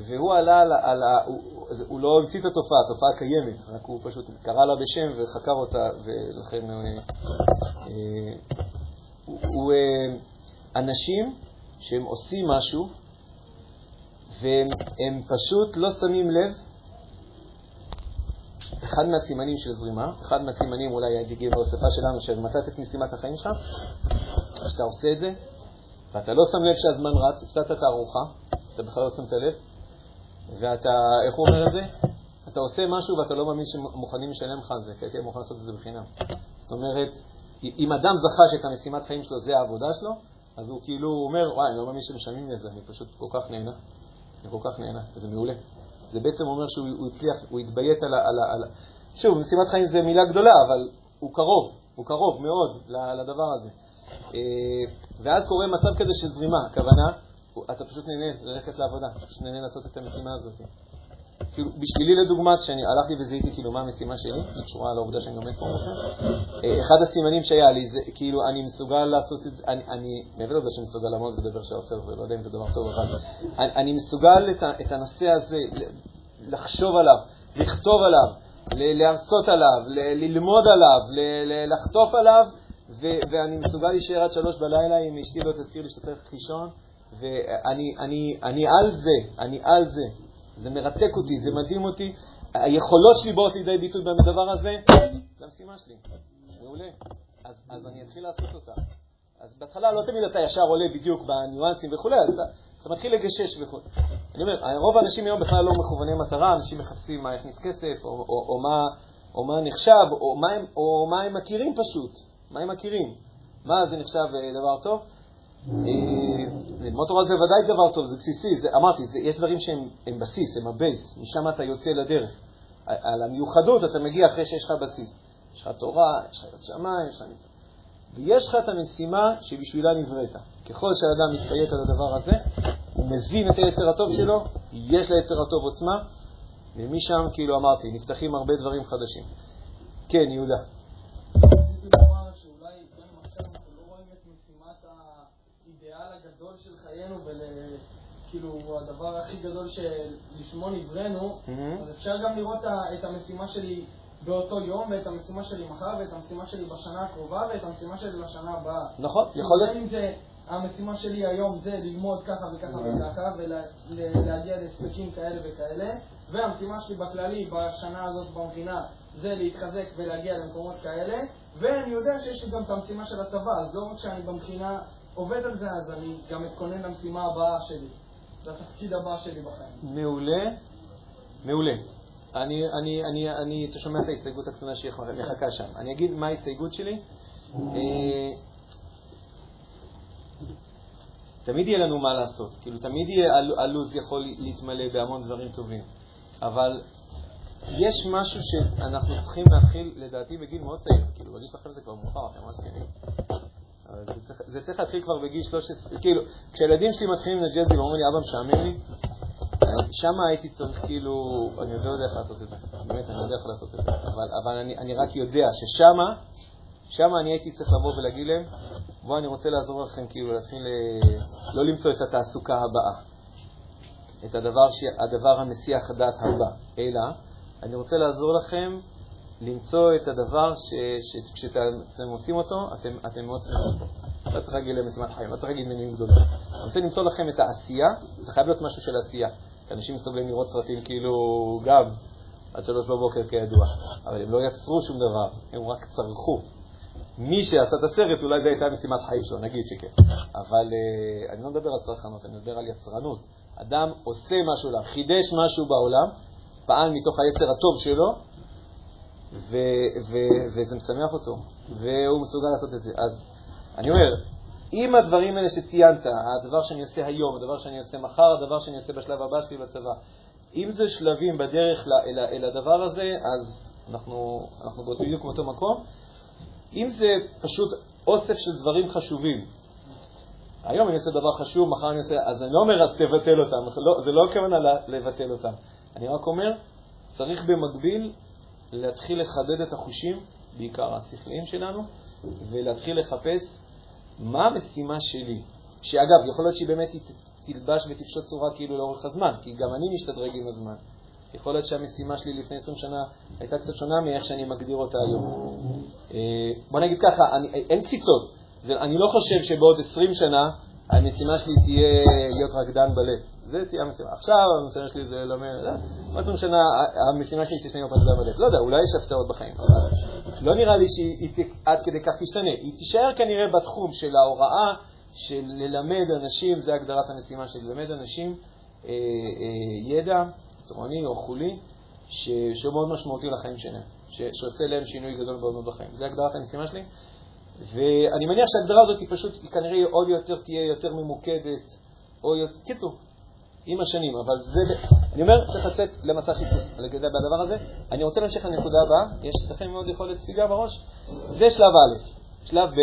והוא עלה על, על ה... הוא, הוא לא המציא את התופעה, התופעה קיימת, רק הוא פשוט קרא לה בשם וחקר אותה, ולכן אה, אה, הוא, אה, אנשים שהם עושים משהו והם פשוט לא שמים לב. אחד מהסימנים של זרימה, אחד מהסימנים אולי יגיע בהוספה שלנו, של מצאת את משימת החיים שלך, שאתה עושה את זה, ואתה לא שם לב שהזמן רץ, הפסדת את הארוחה, אתה בכלל לא שמת לב, ואתה, איך הוא אומר את זה? אתה עושה משהו ואתה לא מאמין שמוכנים לשלם לך על זה, כי הייתי מוכן לעשות את זה בחינם. זאת אומרת, אם אדם זכה שאת המשימת חיים שלו זה העבודה שלו, אז הוא כאילו אומר, וואי, אני לא מאמין שמשלמים לי את זה, אני פשוט כל כך נהנה. אני כל כך נהנה, וזה מעולה. זה בעצם אומר שהוא הצליח, הוא התביית על ה... על ה, על ה... שוב, משימת חיים זה מילה גדולה, אבל הוא קרוב. הוא קרוב מאוד לדבר הזה. אה, ואז קורה מצב כזה של זרימה, הכוונה, אתה פשוט נהנה ללכת לעבודה, פשוט נהנה לעשות את המשימה הזאת. כאילו, בשבילי לדוגמה, כשאני הלכתי וזיהיתי כאילו מה המשימה שלי, היא קשורה לעובדה שאני לומד פה אה, אחד הסימנים שהיה לי זה כאילו אני מסוגל לעשות את זה, אני, אני מעבר לזה שאני מסוגל לעמוד ולדבר שעות סרט, ולא יודע אם זה דבר טוב, אבל אני, אני מסוגל את, את הנושא הזה לחשוב עליו, לכתוב עליו, להרצות עליו, ללמוד עליו, לחטוף עליו, ואני מסוגל להישאר עד שלוש בלילה אם אשתי לא תזכיר לי שאתה צריך לישון, ואני אני, אני על זה, אני על זה. זה מרתק אותי, זה מדהים אותי. היכולות שלי באות לידי ביטוי בדבר הזה, זה המשימה שלי. מעולה. אז, אז אני אתחיל לעשות אותה. אז בהתחלה לא תמיד אתה ישר עולה בדיוק בניואנסים וכולי, אז אתה, אתה מתחיל לגשש וכו'. אני אומר, רוב האנשים היום בכלל לא מכווני מטרה, אנשים מחפשים מה יכניס כסף, או, או, או, מה, או מה נחשב, או מה, הם, או מה הם מכירים פשוט, מה הם מכירים. מה זה נחשב אה, דבר טוב? אה, ללמוד תורה זה ודאי דבר טוב, זה בסיסי, זה, אמרתי, זה, יש דברים שהם בסיס, הם ה base, משם אתה יוצא לדרך. על המיוחדות אתה מגיע אחרי שיש לך בסיס. יש לך תורה, יש לך יראת שמיים, יש לך מצווה. ויש לך את המשימה שבשבילה נבראת. ככל שהאדם מתפייט על הדבר הזה, הוא מבין את היצר הטוב שלו, יש ליצר הטוב עוצמה, ומשם, כאילו אמרתי, נפתחים הרבה דברים חדשים. כן, יהודה. כאילו הדבר הכי גדול שלשמו נבראנו. אז אפשר גם לראות את המשימה שלי באותו יום, ואת המשימה שלי מחר, ואת המשימה שלי בשנה הקרובה, ואת המשימה שלי לשנה הבאה. נכון, יכול להיות. אם זה, המשימה שלי היום זה ללמוד ככה וככה. וככה, ולהגיע להספקים כאלה וכאלה, והמשימה שלי בכללי בשנה הזאת במכינה זה להתחזק ולהגיע למקומות כאלה, ואני יודע שיש לי גם את המשימה של הצבא, אז לא רק שאני במכינה עובד על זה, אז אני גם מתכונן למשימה הבאה שלי. זה התפקיד הבא שלי בחיים. מעולה, מעולה. אני, אני, אני, אני, אתה שומע את ההסתייגות הקטנה שמחכה שם. אני אגיד מה ההסתייגות שלי. אה, תמיד יהיה לנו מה לעשות, כאילו תמיד יהיה, הלו"ז יכול להתמלא בהמון דברים טובים, אבל יש משהו שאנחנו צריכים להתחיל, לדעתי, בגיל מאוד צעיר, כאילו, בגיל שלכם זה כבר מאוחר, אתם זה צריך, להתחיל כבר בגיל 13, כאילו, כשהילדים שלי מתחילים לג'אז ואומרים לי, אבא משעמם לי, שם הייתי צריך, כאילו, אני עוד לא יודע איך לעשות את זה, באמת, אני לא יודע איך לעשות את זה, אבל, אבל אני, אני רק יודע ששמה, שמה אני הייתי צריך לבוא ולהגיד להם, בואו, אני רוצה לעזור לכם, כאילו, להתחיל, אה, לא למצוא את התעסוקה הבאה, את הדבר, הדבר המסיח הדעת הבא, אלא אני רוצה לעזור לכם למצוא את הדבר שכשאתם עושים אותו, אתם, אתם מאוד בו. לא צריך להגיד למשימת חיים, לא צריך להגיד מינויים גדולים. אני רוצה למצוא לכם את העשייה, זה חייב להיות משהו של עשייה. כי אנשים מסוגלים לראות סרטים כאילו גם עד שלוש בבוקר כידוע, אבל הם לא יצרו שום דבר, הם רק צרכו. מי שעשה את הסרט, אולי זו הייתה משימת חיים שלו, נגיד שכן. אבל uh, אני לא מדבר על צרכנות, אני מדבר על יצרנות. אדם עושה משהו חידש משהו בעולם, פעל מתוך היצר הטוב שלו, ו- ו- וזה משמח אותו, והוא מסוגל לעשות את זה. אז אני אומר, אם הדברים האלה שציינת, הדבר שאני עושה היום, הדבר שאני עושה מחר, הדבר שאני עושה בשלב הבא שלי בצבא, אם זה שלבים בדרך אל, אל הדבר הזה, אז אנחנו, אנחנו בדיוק באותו מקום. אם זה פשוט אוסף של דברים חשובים, היום אני עושה דבר חשוב, מחר אני עושה, אז אני לא אומר אז תבטל אותם, לא, זה לא הכוונה לבטל אותם. אני רק אומר, צריך במקביל להתחיל לחדד את החושים, בעיקר השכליים שלנו, ולהתחיל לחפש מה המשימה שלי. שאגב, יכול להיות שהיא באמת תלבש ותפשוט צורה כאילו לאורך הזמן, כי גם אני משתדרג עם הזמן. יכול להיות שהמשימה שלי לפני 20 שנה הייתה קצת שונה מאיך שאני מגדיר אותה היום. אה, בוא נגיד ככה, אני, אין קפיצות. אני לא חושב שבעוד 20 שנה המשימה שלי תהיה להיות רקדן בלט. זה תהיה המשימה. עכשיו המשימה שלי זה ללמד, עוד פעם שנה המשימה שלי תשנה להיות רקדן בלט. לא יודע, אולי יש הפתעות בחיים. לא נראה לי שהיא עד כדי כך תשתנה. היא תישאר כנראה בתחום של ההוראה, של ללמד אנשים, זה הגדרת המשימה של ללמד אנשים אה, אה, ידע תורני או חולי, שהוא מאוד משמעותי לחיים שלהם, שעושה להם שינוי גדול מאוד בחיים. זה הגדרת המשימה שלי. ואני מניח שההגדרה הזאת היא פשוט, היא כנראה עוד יותר תהיה יותר ממוקדת, או קיצור, עם השנים, אבל זה, אני אומר, צריך לצאת למסע חיפוש לגבי הדבר הזה. אני רוצה להמשיך לנקודה הבאה, יש לכם מאוד יכולת ספיגה בראש? זה שלב א'. שלב ב',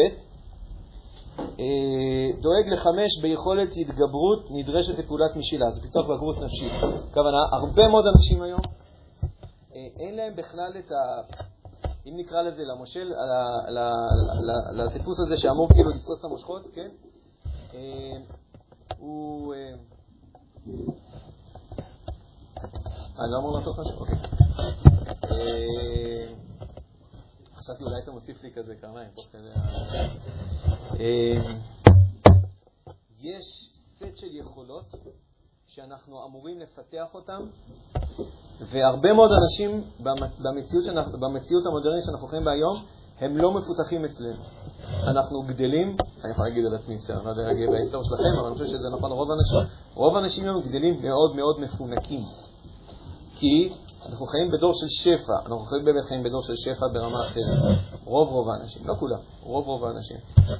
אה, דואג לחמש ביכולת התגברות נדרשת לפעולת משילה, זה פיתוח בגרות נפשית. הכוונה, הרבה מאוד אנשים היום, אה, אין להם בכלל את ה... אם נקרא לזה למושל, לטיפוס הזה שאמור כאילו לתפוס את המושכות, כן? אה, הוא... אני לא אמור לעשות משהו? אוקיי. חשבתי אולי אתה מוסיף לי כזה כדי אמ, יש סט של יכולות שאנחנו אמורים לפתח אותן, והרבה מאוד אנשים במציאות המודרנית שאנחנו חיים בה היום, הם לא מפותחים אצלנו. אנחנו גדלים, אני יכול להגיד על עצמי, אני לא יודע להגיד בהיסטוריה שלכם, אבל אני חושב שזה נכון לרוב האנשים, רוב האנשים היום גדלים מאוד מאוד מפונקים. כי אנחנו חיים בדור של שפע, אנחנו חיים באמת חיים בדור של שפע ברמה אחרת. רוב רוב האנשים, לא כולם, רוב רוב האנשים.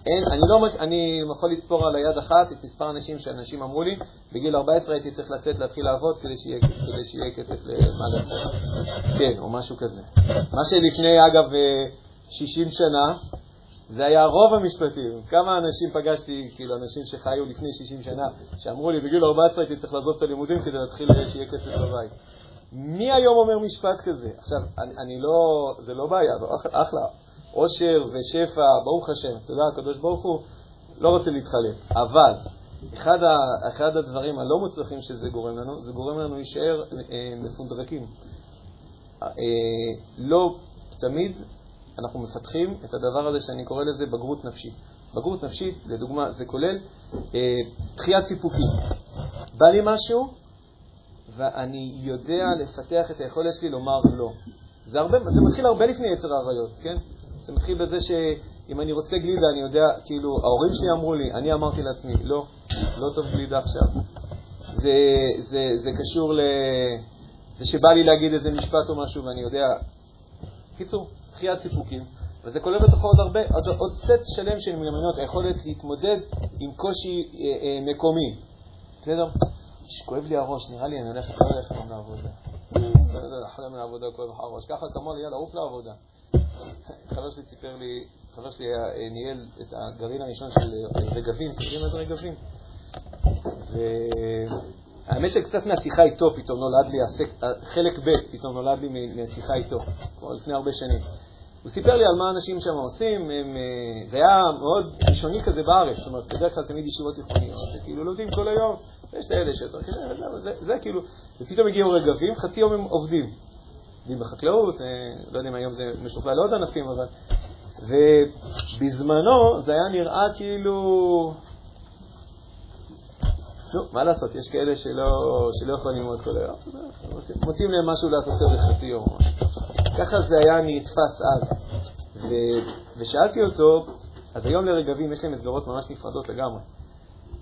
אין, אני לא, אני יכול לספור על היד אחת את מספר האנשים שאנשים אמרו לי, בגיל 14 הייתי צריך לצאת להתחיל לעבוד כדי שיהיה, כדי שיהיה כסף לעשות. כן, או משהו כזה. מה שלפני, אגב, 60 אה, שנה, זה היה רוב המשפטים. כמה אנשים פגשתי, כאילו אנשים שחיו לפני 60 שנה, שאמרו לי, בגיל 14 הייתי צריך לעזוב את הלימודים כדי להתחיל שיהיה כסף בבית. מי היום אומר משפט כזה? עכשיו, אני, אני לא, זה לא בעיה, זה אחלה. עושר ושפע, ברוך השם, תודה, הקדוש ברוך הוא, לא רוצה להתחלף. אבל אחד, ה, אחד הדברים הלא מוצלחים שזה גורם לנו, זה גורם לנו להישאר אה, מפונדרקים. אה, לא תמיד אנחנו מפתחים את הדבר הזה שאני קורא לזה בגרות נפשית. בגרות נפשית, לדוגמה, זה כולל אה, דחיית סיפוקים. בא לי משהו, ואני יודע לפתח את היכולת שלי לומר לא. זה, הרבה, זה מתחיל הרבה לפני יצר האריות, כן? זה מתחיל בזה שאם אני רוצה גלידה, אני יודע, כאילו, ההורים שלי אמרו לי, אני אמרתי לעצמי, לא, לא טוב גלידה עכשיו. זה, זה, זה קשור ל... זה שבא לי להגיד איזה משפט או משהו ואני יודע... קיצור, דחיית סיפוקים. וזה כולל בתוכו עוד הרבה, עוד, עוד סט שלם של מיומנויות, היכולת להתמודד עם קושי אה, אה, מקומי. בסדר? כואב לי הראש, נראה לי אני הולך ללכת היום לעבודה. אחרי מהעבודה כואב לך הראש. ככה כמוה לי, יאללה, עוף לעבודה. חבר שלי סיפר לי, חבר שלי אה, ניהל את הגרעין הראשון של אה, רגבים, אתם יודעים מה זה רגבים? והאמת שקצת מהשיחה איתו פתאום נולד לי, חלק ב' פתאום נולד לי מהשיחה איתו, כבר לפני הרבה שנים. הוא סיפר לי על מה האנשים שם עושים, הם, אה, זה היה מאוד ראשוני כזה בארץ, זאת אומרת, בדרך כלל תמיד ישיבות תיכוניות, כאילו לומדים כל היום, יש את האלה שיותר כזה, זה, זה, זה כאילו, ופתאום הגיעו רגבים, חצי יום הם עובדים. עובדים בחקלאות, אה, לא יודע אם היום זה משוכלל לעוד ענפים, אבל... ובזמנו זה היה נראה כאילו... נו, מה לעשות, יש כאלה שלא, שלא יכולים ללמוד כל היום, מוצאים להם משהו לעשות כזה חצי יום. ככה זה היה נתפס אז. ו... ושאלתי אותו, אז היום לרגבים יש להם מסגרות ממש נפרדות לגמרי.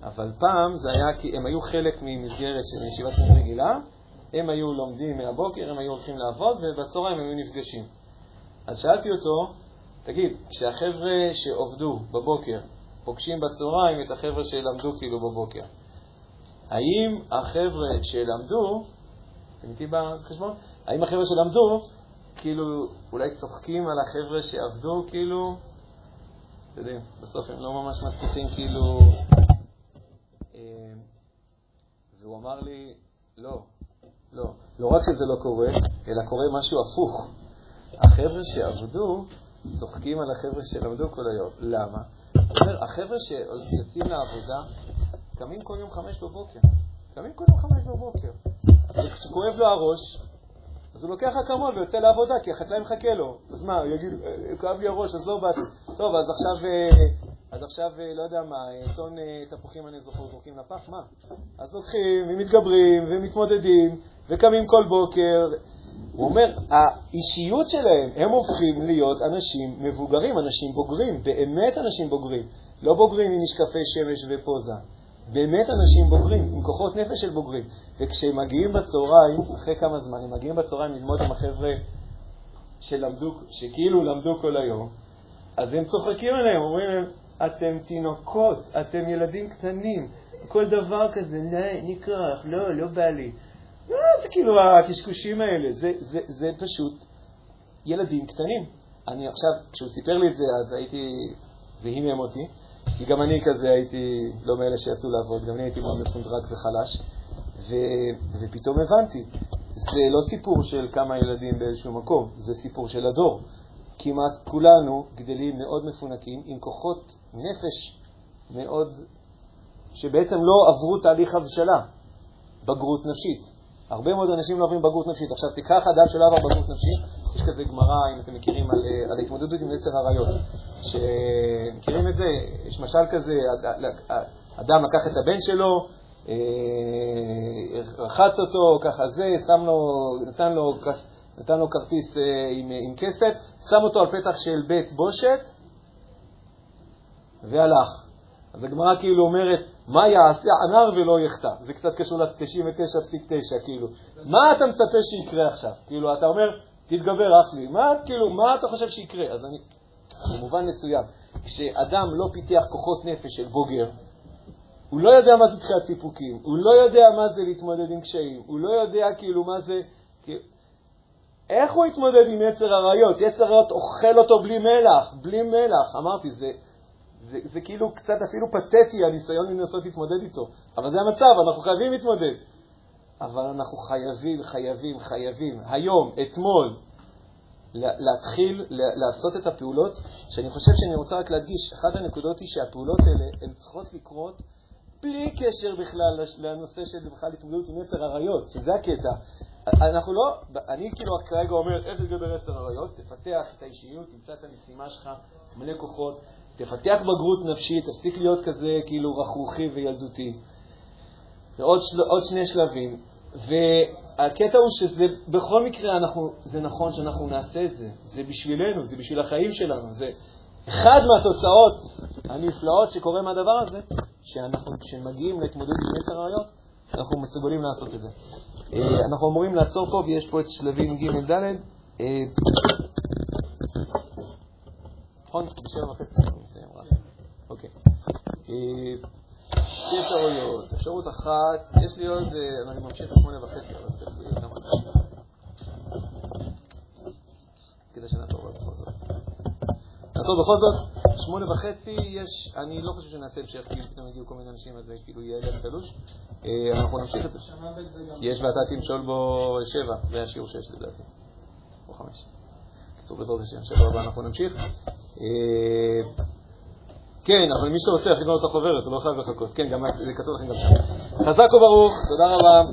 אבל פעם זה היה כי הם היו חלק ממסגרת של ישיבת חינוך רגילה, הם היו לומדים מהבוקר, הם היו הולכים לעבוד, ובצהריים הם היו נפגשים. אז שאלתי אותו, תגיד, כשהחבר'ה שעובדו בבוקר פוגשים בצהריים את החבר'ה שלמדו כאילו בבוקר, האם החבר'ה שלמדו, אתם איתי בחשבון? האם החבר'ה שלמדו, כאילו, אולי צוחקים על החבר'ה שעבדו, כאילו, אתם יודעים, בסוף הם לא ממש מצליחים, כאילו... אה, והוא אמר לי, לא, לא. לא רק שזה לא קורה, אלא קורה משהו הפוך. החבר'ה שעבדו צוחקים על החבר'ה שלמדו כל היום. למה? אומר, החבר'ה שיוצאים לעבודה קמים כל יום חמש בבוקר. קמים כל יום חמש בבוקר. וכשכואב לו הראש, אז הוא לוקח אקמול ויוצא לעבודה, כי החקלאי מחכה לו. אז מה, הוא יגיד, אה, כאב לי הראש, אז לא באתי. טוב, אז עכשיו, אה, אז עכשיו, אה, לא יודע מה, טון תפוחים אני זוכר, זורקים לפח? מה? אז לוקחים, ומתגברים, ומתמודדים, וקמים כל בוקר. הוא אומר, האישיות שלהם, הם הופכים להיות אנשים מבוגרים, אנשים בוגרים, באמת אנשים בוגרים. לא בוגרים עם משקפי שמש ופוזה. באמת אנשים בוגרים, עם כוחות נפש של בוגרים. וכשהם מגיעים בצהריים, אחרי כמה זמן, הם מגיעים בצהריים ללמוד עם החבר'ה שלמדו, שכאילו למדו כל היום, אז הם צוחקים עליהם, אומרים להם, אתם תינוקות, אתם ילדים קטנים, כל דבר כזה, נקרח, לא, לא בא לי. לא, זה כאילו הקשקושים האלה, זה, זה, זה פשוט ילדים קטנים. אני עכשיו, כשהוא סיפר לי את זה, אז הייתי, זה הימם אותי, כי גם אני כזה הייתי לא מאלה שיצאו לעבוד, גם אני הייתי מאוד מפונדרק וחלש, ו, ופתאום הבנתי, זה לא סיפור של כמה ילדים באיזשהו מקום, זה סיפור של הדור. כמעט כולנו גדלים מאוד מפונקים, עם כוחות נפש מאוד, שבעצם לא עברו תהליך הבשלה, בגרות נפשית. הרבה מאוד אנשים לא עוברים בגרות נפשית. עכשיו, תיקח אדם שלא עבר בגרות נפשית, יש כזה גמרא, אם אתם מכירים, על, על ההתמודדות עם יצר עריות. שמכירים את זה? יש משל כזה, אדם לקח את הבן שלו, אה, רחץ אותו, ככה זה, שם לו, נתן לו, נתן לו כרטיס אה, עם, עם כסף, שם אותו על פתח של בית בושת והלך. אז הגמרא כאילו אומרת, מה יעשה הנער ולא יחטא? זה קצת קשור ל-99.9, כאילו. מה אתה מצפה שיקרה עכשיו? כאילו, אתה אומר, תתגבר, אח שלי. מה, כאילו, מה אתה חושב שיקרה? אז אני, במובן מסוים, כשאדם לא פיתח כוחות נפש של בוגר, הוא לא יודע מה זה תחיית סיפוקים, הוא לא יודע מה זה להתמודד עם קשיים, הוא לא יודע כאילו מה זה... איך הוא יתמודד עם יצר עריות? יצר עריות אוכל אותו בלי מלח, בלי מלח. אמרתי, זה, זה, זה כאילו קצת אפילו פתטי הניסיון לנסות להתמודד איתו. אבל זה המצב, אנחנו חייבים להתמודד. אבל אנחנו חייבים, חייבים, חייבים, היום, אתמול, להתחיל לעשות את הפעולות, שאני חושב שאני רוצה רק להדגיש, אחת הנקודות היא שהפעולות האלה הן צריכות לקרות בלי קשר בכלל לנושא של בכלל התמודדות עם יצר עריות, שזה הקטע. אנחנו לא, אני כאילו כרגע אומר, איך לגבר יצר עריות? תפתח את האישיות, תמצא את המשימה שלך, תמלא כוחות, תפתח בגרות נפשית, תפסיק להיות כזה כאילו רכרוכי וילדותי. ועוד של, שני שלבים. והקטע הוא שזה, בכל מקרה, אנחנו, זה נכון שאנחנו נעשה את זה. זה בשבילנו, זה בשביל החיים שלנו. זה אחד מהתוצאות הנפלאות שקורה מהדבר הזה, שאנחנו, כשמגיעים להתמודד עם יתר הרעיות, אנחנו מסוגלים לעשות את זה. אה, אנחנו אמורים לעצור פה, ויש פה את שלבים ג' ד'. אה, נכון? בשבע וחצי נסיים רק. אוקיי. אה, שתי אפשרויות. אפשרות אחת, יש לי עוד, אני ממשיך לשמונה וחצי, זה יהיה כמה כדי שנעצור בכל זאת. נעצור בכל זאת. שמונה וחצי יש, אני לא חושב שנעשה המשך, כי פתאום יגיעו כל מיני אנשים, אז זה כאילו יהיה להם תלוש. אה, אנחנו נמשיך את זה. יש ואתה תמשול בו שבע, זה השיעור שש לדעתי, או חמש. קיצור, בעזרת השם, שבוע הבא אנחנו נמשיך. אה, כן, אבל מי שרוצה, יכין לו את החוברת, הוא לא חייב לחכות. כן, גם זה כתוב לכם גם שם. חזק וברוך, תודה רבה.